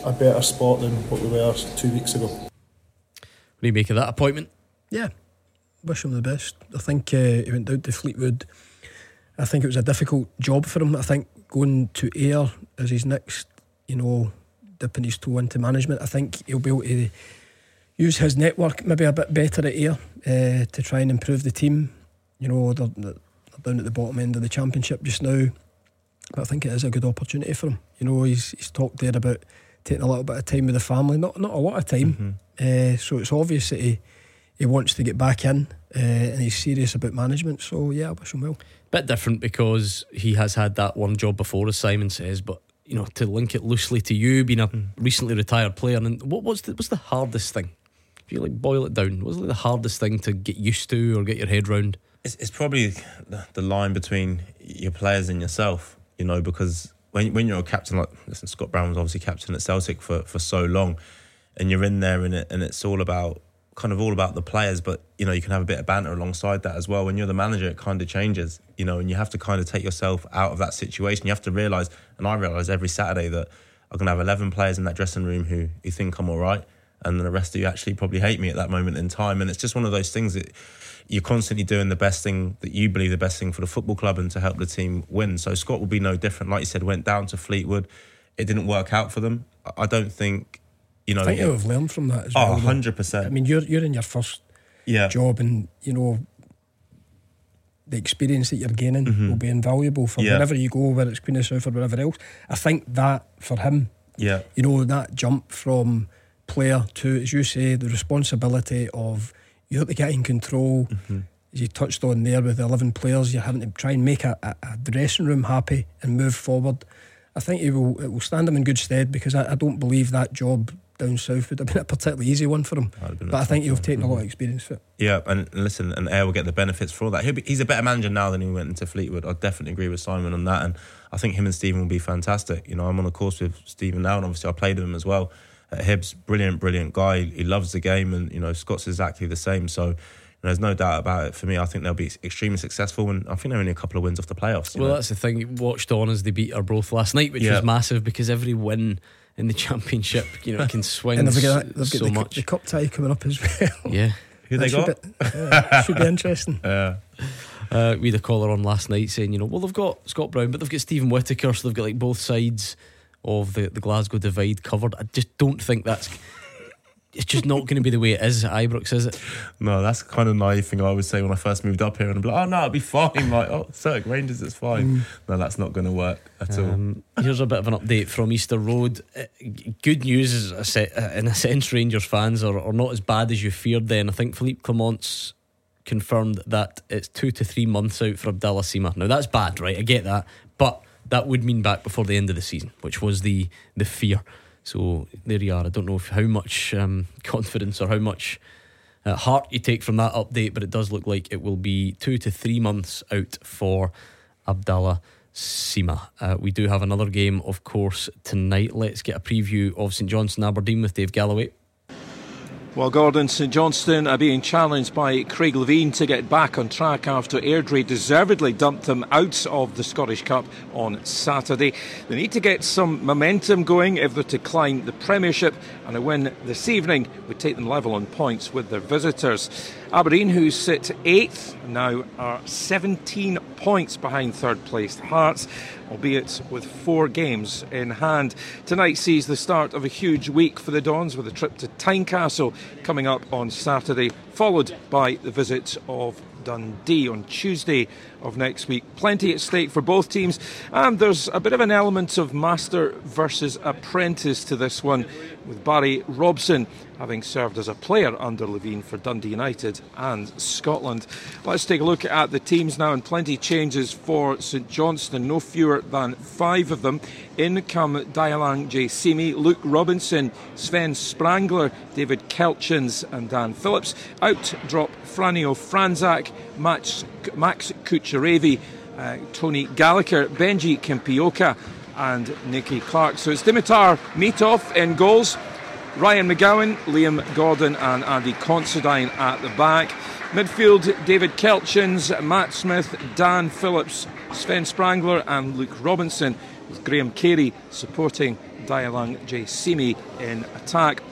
a better spot than what we were two weeks ago. What do you make of that appointment? Yeah, wish him the best. I think uh, he went down to Fleetwood. I think it was a difficult job for him. I think going to Ayr as his next, you know, dipping his toe into management. I think he'll be able to use his network maybe a bit better at Ayr uh, to try and improve the team. You know, they're, they're down at the bottom end of the championship just now, but I think it is a good opportunity for him. You know, he's he's talked there about taking a little bit of time with the family, not not a lot of time. Uh, so it's obvious that he he wants to get back in uh, and he's serious about management. So yeah, I wish him well. Bit different because he has had that one job before, as Simon says, but you know, to link it loosely to you being a recently retired player, and what what's the what's the hardest thing? If you like boil it down, what's like the hardest thing to get used to or get your head round? It's, it's probably the, line between your players and yourself, you know, because when when you're a captain like listen, Scott Brown was obviously captain at Celtic for, for so long, and you're in there and it and it's all about kind of all about the players, but you know you can have a bit of banter alongside that as well. When you're the manager, it kind of changes, you know, and you have to kind of take yourself out of that situation. You have to realise, and I realise every Saturday that I'm gonna have 11 players in that dressing room who who think I'm all right, and then the rest of you actually probably hate me at that moment in time. And it's just one of those things that you're constantly doing the best thing that you believe the best thing for the football club and to help the team win. So Scott will be no different. Like you said, went down to Fleetwood. It didn't work out for them. I- don't think, you know. I think you'll have learned from that as Oh, well. 100%. I mean, you're you're in your first Yeah. job, and you know the experience that you're gaining Mhm. will be invaluable for Yeah. wherever you go, whether it's Queen of South or wherever else. I think that for him, Yeah. you know, that jump from player to, as you say, the responsibility of you're the guy in control. Mm-hmm. As you touched on there with the 11 players, you're having to try and make a, a, a dressing room happy and move forward. I think it will, it will stand him in good stead because I, I don't believe that job down south would have been a particularly easy one for him. But I think you've one. taken a lot of experience for it. Yeah, and listen, and Ayr will get the benefits for all that. He'll be, he's a better manager now than he went into Fleetwood. I definitely agree with Simon on that, and I think him and Stephen will be fantastic. You know, I'm on a course with Stephen now, and obviously I played with him as well. At Hibs, brilliant, brilliant guy. He loves the game, and you know Scott's exactly the same. So. you There's no doubt about it. For me, I think they'll be extremely successful, and I think they're only a couple of wins off the playoffs. Well, know. that's the thing. You Watched on as they beat Arbroath last night, which Yeah. was massive because every win in the championship, you know, can swing and they've so, got, they've got so the, cup- much. the cup tie coming up as well. Yeah. Who That they should got? Be, yeah, should be interesting. Yeah. Uh, we had a caller on last night saying, you know, well, they've got Scott Brown, but they've got Stephen Whittaker, so they've got like both sides of the, the Glasgow divide covered. I just don't think that's. It's just not going to be the way it is at Ibrox, is it? No, that's kind of naive thing I would say when I first moved up here, and I'd be like, "Oh no, it'll be fine." Like, "Oh, Celtic Rangers, it's fine." Mm. No, that's not going to work at all. Um, here's a bit of an update from Easter Road. Uh, g- good news is, a se- uh, in a sense, Rangers fans are, are not as bad as you feared. Then I think Philippe Clement's confirmed that it's two to three months out for Abdallah Sima. Now that's bad, right? I get that, but that would mean back before the end of the season, which was the the fear. So there you are. I don't know if, how much um, confidence or how much uh, heart you take from that update, but it does look like it will be two to three months out for Abdallah Sima. Uh, we do have another game, of course, tonight. Let's get a preview of St Johnstone Aberdeen with Dave Galloway. Well, Gordon St Johnstone are being challenged by Craig Levein to get back on track after Airdrie deservedly dumped them out of the Scottish Cup on Saturday. They need to get some momentum going if they're to climb the Premiership, and a win this evening would take them level on points with their visitors. Aberdeen, who sit eighth, now are 17 points behind third placed Hearts, albeit with four games in hand. Tonight sees the start of a huge week for the Dons with a trip to Tynecastle coming up on Saturday, followed by the visit of Dundee on Tuesday of next week. Plenty at stake for both teams, and there's a bit of an element of master versus apprentice to this one, with Barry Robson having served as a player under Levein for Dundee United and Scotland. Let's take a look at the teams now, and plenty changes for St Johnstone, no fewer than five of them. In come Diallang Jaiyesimi, Luke Robinson, Sven Sprangler, David Keltjens, and Dan Phillips. Out drop Franio Franzak, Max, Max uh, Tony Gallagher, Benji Kimpioka, and Nicky Clark. So it's Dimitar Mitov in goals. Ryan McGowan, Liam Gordon, and Andy Considine at the back. Midfield, David Keltjens, Matt Smith, Dan Phillips, Sven Sprangler, and Luke Robinson, with Graham Carey supporting Diallang Jaiyesimi in attack.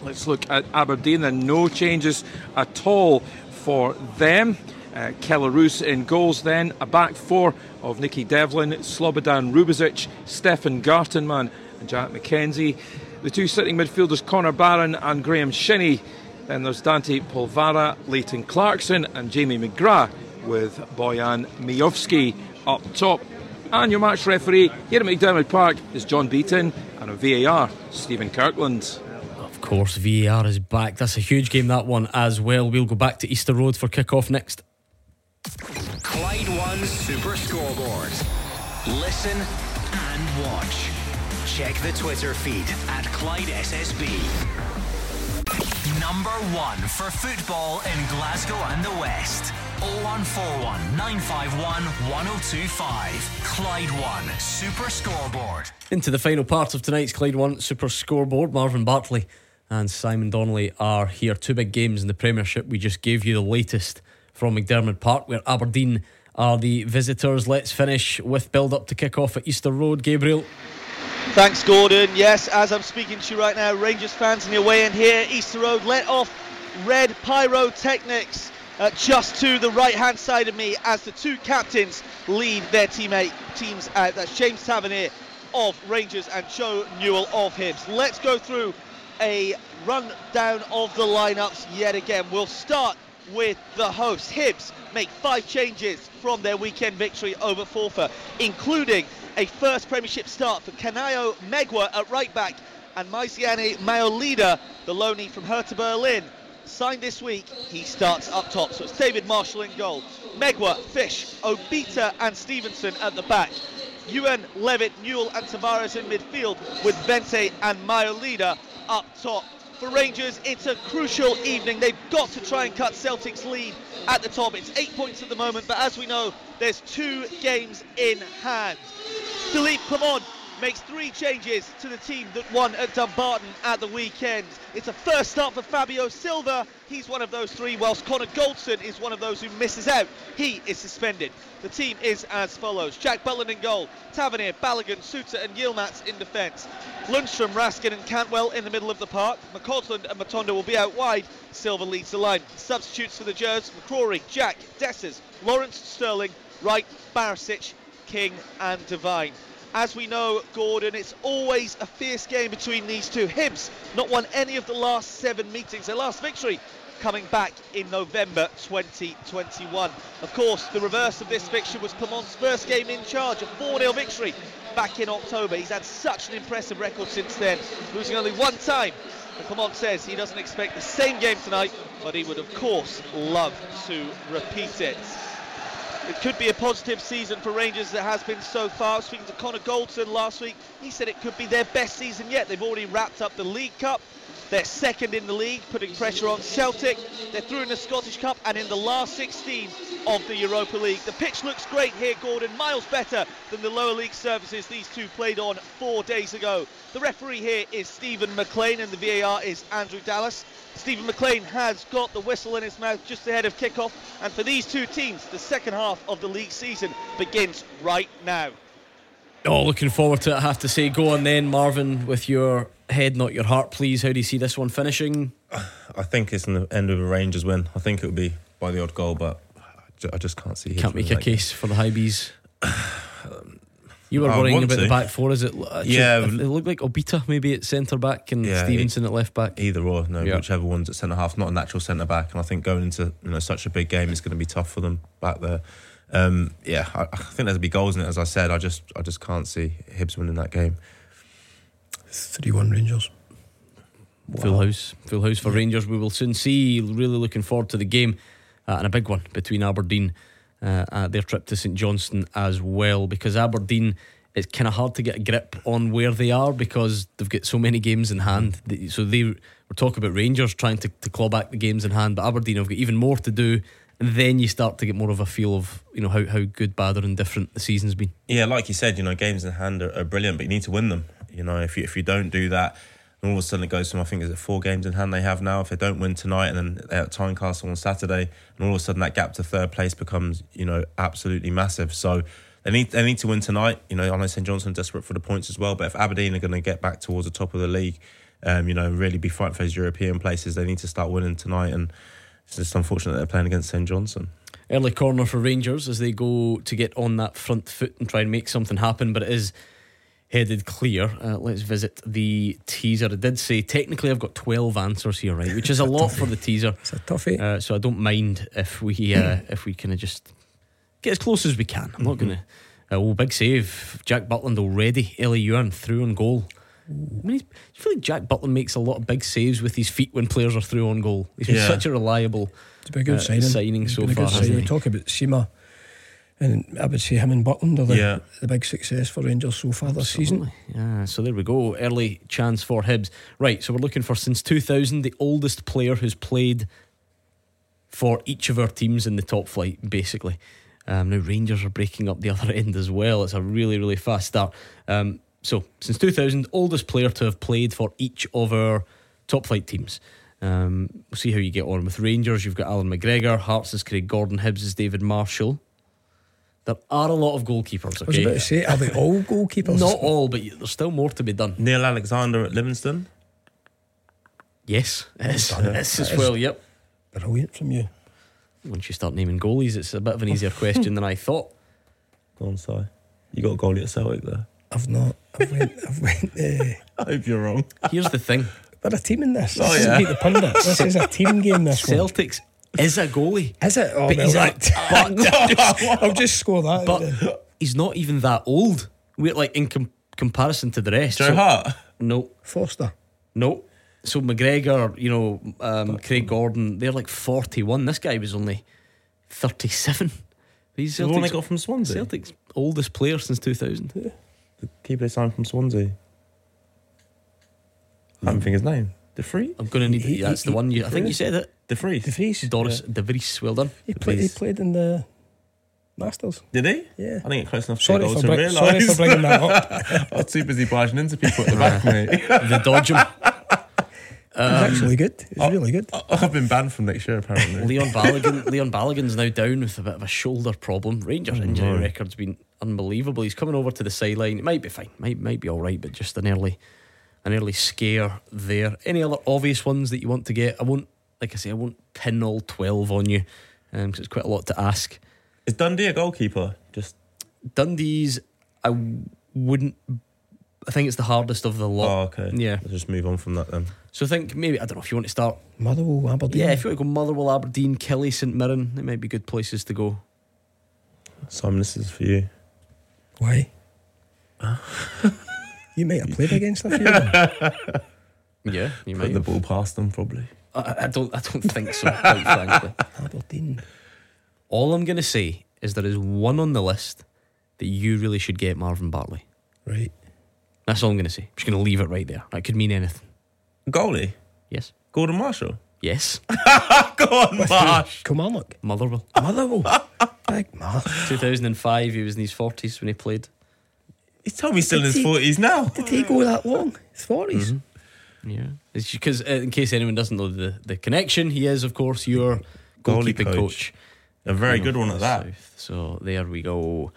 Let's look at Aberdeen, and no changes at all for them. Uh, Kelle Roos in goals then, a back four of Nicky Devlin, Slobodan Rubezic, Stefan Gartenmann, and Jack McKenzie. The two sitting midfielders, Connor Barron and Graham Shinnie. Then there's Dante Polvara, Leighton Clarkson, and Jamie McGrath with Bojan Miovski up top. And your match referee here at McDiarmid Park is John Beaton, and a VAR, Stephen Kirkland. Of course, VAR is back. That's a huge game, that one as well. We'll go back to Easter Road for kick-off next. Clyde One Super Scoreboard. Listen and watch. Check the Twitter feed at Clyde SSB. Number one for football in Glasgow and the West. 0141 951 1025. Clyde One Super Scoreboard. Into the final part of tonight's Clyde One Super Scoreboard. Marvin Bartley and Simon Donnelly are here. Two big games in the Premiership. We just gave you the latest from McDiarmid Park, where Aberdeen are the visitors. Let's finish with build up to kick off at Easter Road. Gabriel. Thanks, Gordon. Yes, as I'm speaking to you right now, Rangers fans in the away end here, Easter Road let off red pyrotechnics uh, just to the right hand side of me as the two captains lead their teammate teams out. That's James Tavernier of Rangers and Joe Newell of Hibs. Let's go through a rundown of the lineups yet again. We'll start with the hosts. Hibs make five changes from their weekend victory over Forfar, including a first Premiership start for Kanayo Megwa at right back and Myziane Maolida, the loanee from Hertha Berlin. Signed this week, he starts up top. So it's David Marshall in goal. Megwa, Fish, Obita, and Stevenson at the back. Youan, Levitt, Newell, and Tavares in midfield with Vente and Maolida up top. For Rangers, it's a crucial evening. They've got to try and cut Celtic's lead at the top. It's eight points at the moment, but as we know, there's two games in hand. Philippe Clement makes three changes to the team that won at Dumbarton at the weekend. It's a first start for Fabio Silva. He's one of those three, whilst Connor Goldson is one of those who misses out. He is suspended. The team is as follows. Jack Butland in goal. Tavernier, Balogun, Souttar and Yilmaz in defence. Lundstram, Raskin and Cantwell in the middle of the park. McCausland and Matondo will be out wide. Silva leads the line. Substitutes for the Jers, McCrorie, Jack, Dessers, Lawrence Sterling, Wright, Barisic, King and Devine. As we know, Gordon, it's always a fierce game between these two. Hibs not won any of the last seven meetings. Their last victory coming back in November 2021. Of course, the reverse of this fixture was Clement's first game in charge, a 4-0 victory back in October. He's had such an impressive record since then, losing only one time. And Clement says he doesn't expect the same game tonight, but he would of course love to repeat it. It could be a positive season for Rangers that has been so far. Speaking to Connor Goldson last week. He said it could be their best season yet. They've already wrapped up the League Cup. They're second in the league, putting pressure on Celtic. They're through in the Scottish Cup and in the last 16 of the Europa League. The pitch looks great here, Gordon. Miles better than the lower league surfaces these two played on four days ago. The referee here is Stephen McLean and the VAR is Andrew Dallas. Stephen McLean has got the whistle in his mouth just ahead of kickoff. And for these two teams, the second half of the league season begins right now. Oh, looking forward to it, I have to say. Go on then, Marvin, with your head, not your heart, please. How do you see this one finishing? I think it's in the end of a Rangers win. I think it would be by the odd goal, but I just can't see. Can't make a case for the Hibees. You were I worrying about the back four. Is it? Uh, actually- Yeah. it looked like Obita maybe at centre back and Yeah, Stevenson at left back. Either or, no, Yeah. whichever one's at centre half. Not a natural centre back, and I think going into you know such a big game is going to be tough for them back there. Um, yeah, I, I think there'll be goals in it. As I said, I just I just can't see Hibs winning that game. 3 1 Rangers. Full house, full house for Rangers. We will soon see. Really looking forward to the game uh, and a big one between Aberdeen, uh, uh, their trip to St Johnstone as well. Because Aberdeen, it's kind of hard to get a grip on where they are because they've got so many games in hand. So they we're talking about Rangers trying to, to claw back the games in hand, but Aberdeen have got even more to do. Then you start to get more of a feel of you know how, how good, bad, or indifferent the season's been. Yeah, like you said, you know, games in hand are, are brilliant, but you need to win them. You know, if you if you don't do that, and all of a sudden it goes from I think is it four games in hand they have now. If they don't win tonight and then they're at Tynecastle on Saturday, and all of a sudden that gap to third place becomes you know absolutely massive. So they need they need to win tonight. You know, I know St Johnstone desperate for the points as well, but if Aberdeen are going to get back towards the top of the league, um, you know, really be fighting for those European places, they need to start winning tonight. And it's just unfortunate they're playing against St Johnstone. Early corner for Rangers as they go to get on that front foot and try and make something happen, but it is headed clear. Uh, let's visit the teaser. I did say technically I've got 12 answers here, right? Which is a lot for the teaser. It's a toughie. Uh, so I don't mind if we uh, if we kind of just get as close as we can. I'm not going to. Uh, oh, big save. Jack Butland already. Élie Youan through on goal. I mean, he's- I feel like Jack Butland makes a lot of big saves with his feet when players are through on goal. He's been Yeah. such a reliable It's been a good uh, signing. It's so a far. good hasn't signing. he? We talk about Sima, and I would say him and Butland are the, Yeah. the big success for Rangers so far this season. Yeah, so there we go. Early chance for Hibs. Right, so we're looking for since 2000 the oldest player who's played for each of our teams in the top flight, basically. Um, now Rangers are breaking up the other end as well. It's a really, really fast start. Um, so since 2000, oldest player to have played for each of our top flight teams. Um, we'll see how you get on with Rangers. You've got Alan McGregor, Hearts is Craig Gordon, Hibs is David Marshall. There are a lot of goalkeepers. Okay? I was about to say, are they all goalkeepers? Not all, but there's still more to be done. Neil Alexander at Livingston. Yes, it is. Well done. It is as That is well. Yep. Brilliant from you. Once you start naming goalies, it's a bit of an easier question than I thought. Go on, Si. You got a goalie at Celtic there. I've not. I've went. I've went. Uh, I hope you're wrong. Here's the thing. We're a team in this. Oh, this yeah. isn't beat the pundit. This is a team game. This one. Celtics is a goalie. Is it? Oh, but he's, well, a, that- I'll just score that. but he's not even that old. We're like in com- comparison to the rest. Joe Hart? No. Foster. No. So McGregor, you know, um, Craig Gordon, they're like 41. This guy was only 37. He's The one got from Swansea? Celtic's oldest player since 2000. The keeper they signed from Swansea. I don't think hmm. his name. The free. I'm going to need. He- that's he- the one. You, I think you said it. De Vries. De Vries. Dorus De Vries. Well done. He played. He played in the Masters. Did he? Yeah. I didn't get close enough Sorry to, for to bring- realise. sorry for bringing that up. I was too busy barging into people at the back, mate. the dodge him. He's actually um, good. He's really good. I've been banned from next year, apparently. Leon Balogun. Leon Balogun's now down with a bit of a shoulder problem. Rangers mm-hmm. injury no. record's been unbelievable. He's coming over to the sideline. It might be fine. Might might be all right, but just an early, an early scare there. Any other obvious ones that you want to get? I won't. Like I say, I won't pin all twelve on you um, because it's quite a lot to ask. Is Dundee a goalkeeper? Just Dundee's. I wouldn't. I think it's the hardest of the lot. Oh, okay. Yeah. Let's just move on from that then. So I think maybe I don't know if you want to start. Motherwell, Aberdeen. Yeah, if you want to go Motherwell, Aberdeen, Kelly, St Mirren, they might be good places to go. Simon, this is for you. Why? you might have played against a few. of them. Yeah, you Put might. the have. ball past them, probably. I, I don't. I don't think so. Quite frankly, Aberdeen. all I'm going to say is there is one on the list that you really should get Marvin Bartley. Right. That's all I'm going to say. I'm just going to leave it right there. That could mean anything. Goalie? Yes. Gordon Marshall? Yes. Go on, Marsh. Kilmarnock. Motherwell. Motherwell. Big Marsh. 2005, he was in his 40s when he played. He's told me he's still in his Did he- 40s now. Did he go that long? His 40s. Yeah. It's because, uh, in case anyone doesn't know the, the connection, he is, of course, your Goalie goalkeeping coach. coach. A very good one at that. South. So there we go.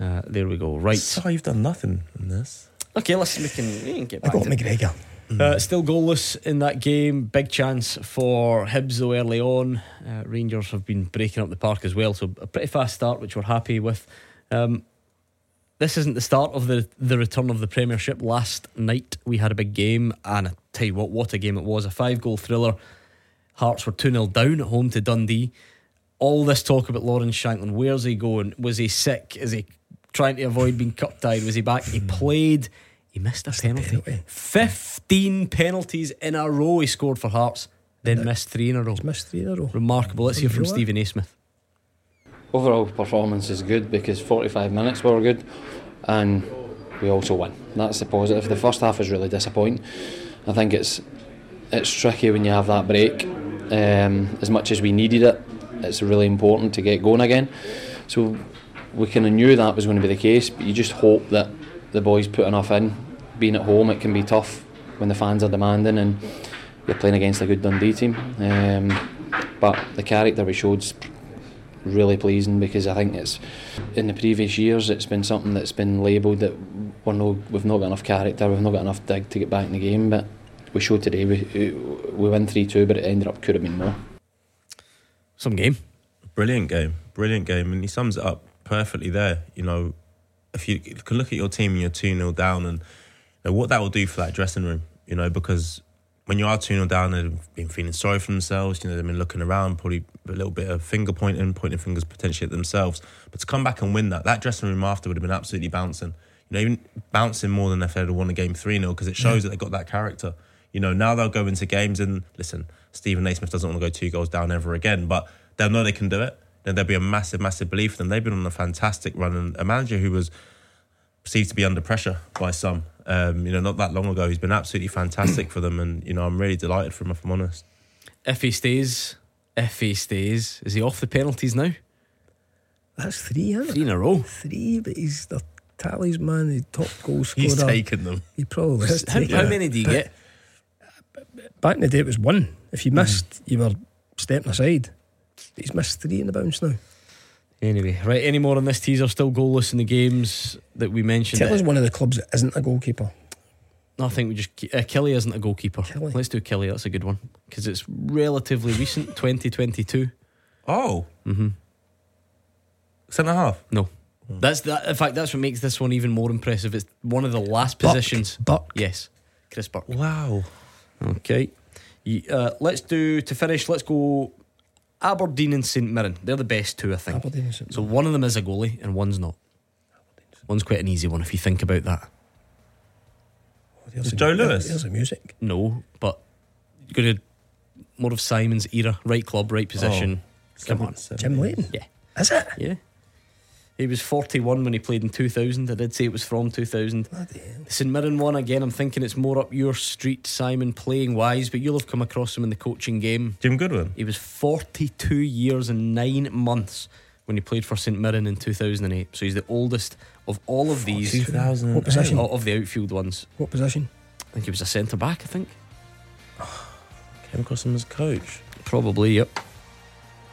Uh, there we go. Right. So you've done nothing in this. Okay, listen, we can, we can get I back got to it. Uh, still goalless in that game. Big chance for Hibs though early on. Uh, Rangers have been breaking up the park as well, so a pretty fast start, which we're happy with. Um, this isn't the start of the the return of the Premiership. Last night we had a big game, and I tell you what, what a game it was! A five goal thriller. Hearts were two 0 down at home to Dundee. All this talk about Lawrence Shankland. Where's he going? Was he sick? Is he trying to avoid being cup tied? Was he back? He played. He missed a penalty. 15 penalties in a row he scored for Hearts, then missed three in a row. He's missed three in a row. Remarkable. Let's hear from? Stephen Naismith. Overall performance is good because 45 minutes were good and we also win. That's the positive. The first half is really disappointing. I think it's it's tricky when you have that break. Um, as much as we needed it, it's really important to get going again. So we kind of knew that was going to be the case, but you just hope that the boys put enough in. Being at home, it can be tough when the fans are demanding and you're playing against a good Dundee team. Um, but the character we showed's really pleasing because I think it's in the previous years it's been something that's been labelled that we're no, we've not got enough character, we've not got enough dig to get back in the game. But we showed today we we win three two, but it ended up could have been more. Some game. Brilliant game. Brilliant game. And he sums it up perfectly there. You know, if you can look at your team and you're 2 0 down and what that will do for that dressing room, you know, because when you are 2 0 down, they've been feeling sorry for themselves. You know, they've been looking around, probably a little bit of finger pointing, pointing fingers potentially at themselves. But to come back and win that, that dressing room after would have been absolutely bouncing. You know, even bouncing more than if they'd have won a game 3 0 because it shows that they've got that character. You know, now they'll go into games and listen, Stephen Naismith doesn't want to go two goals down ever again, but they'll know they can do it. Then there'll be a massive, massive belief in them. They've been on a fantastic run and a manager who was perceived to be under pressure by some. Um, you know, not that long ago, he's been absolutely fantastic for them, and you know, I'm really delighted for him. If I'm honest, If he stays, if he stays, is he off the penalties now? That's three, isn't it? Three in a row. Three, but he's the tallies man, the top goal scorer. he's taken them. He probably is How, taking how many do you But get? Back in the day, it was one. If you missed, you were stepping aside. He's missed three in the bounce now. Anyway, right. Any more on this teaser? Still goalless in the games that we mentioned. Tell us one of the clubs that isn't a goalkeeper. No, I think we just uh, Kelly isn't a goalkeeper. Kelly. Let's do Kelly. That's a good one because it's relatively recent, 2022. Oh, Mm-hmm. centre half. No, that's that. In fact, that's what makes this one even more impressive. It's one of the last Buck. positions. Buck. Yes, Chris Burke. Wow. Okay. Uh, let's do to finish. Let's go Aberdeen and St Mirren. They're the best two, I think. Aberdeen and St So one of them is a goalie and one's not. One's quite an easy one if you think about that. Oh, there's Joe a, Lewis? There's the music. No, but you're going to more of Simon's era. Right club, right position. Oh. Come on. Jim Leighton. Yeah. Is it? Yeah. He was 41 when he played in 2000. I did say it was from 2000. Bloody hell. The St Mirren one, again, I'm thinking it's more up your street, Simon, playing wise, but you'll have come across him in the coaching game. Jim Goodwin. He was 42 years and nine months when he played for St Mirren in 2008. So he's the oldest of all of these. 2000. What position? Of the outfield ones. What position? I think he was a centre back, I think. Came across him as coach. Probably, yep.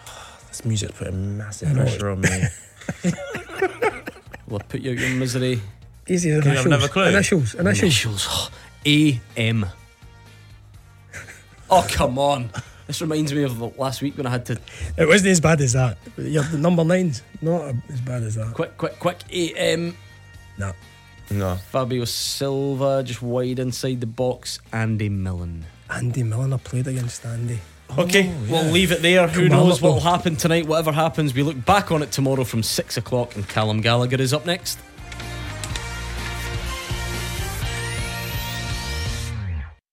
This music putting massive pressure on me. Will put you out your misery? Easy Can you initials. have another clue? Initials. Initials. Initials. A M. Oh come on! This reminds me of the last week when I had to It wasn't as bad as that. Your number nine's not as bad as that. quick, quick, quick. A M. No. No. Fabio Silva just wide inside the box. Andy Millen. Andy Milner played against Andy. Okay, we'll leave it there. Who Come knows what will happen tonight? Whatever happens, we look back on it tomorrow from six o'clock, and Callum Gallagher is up next.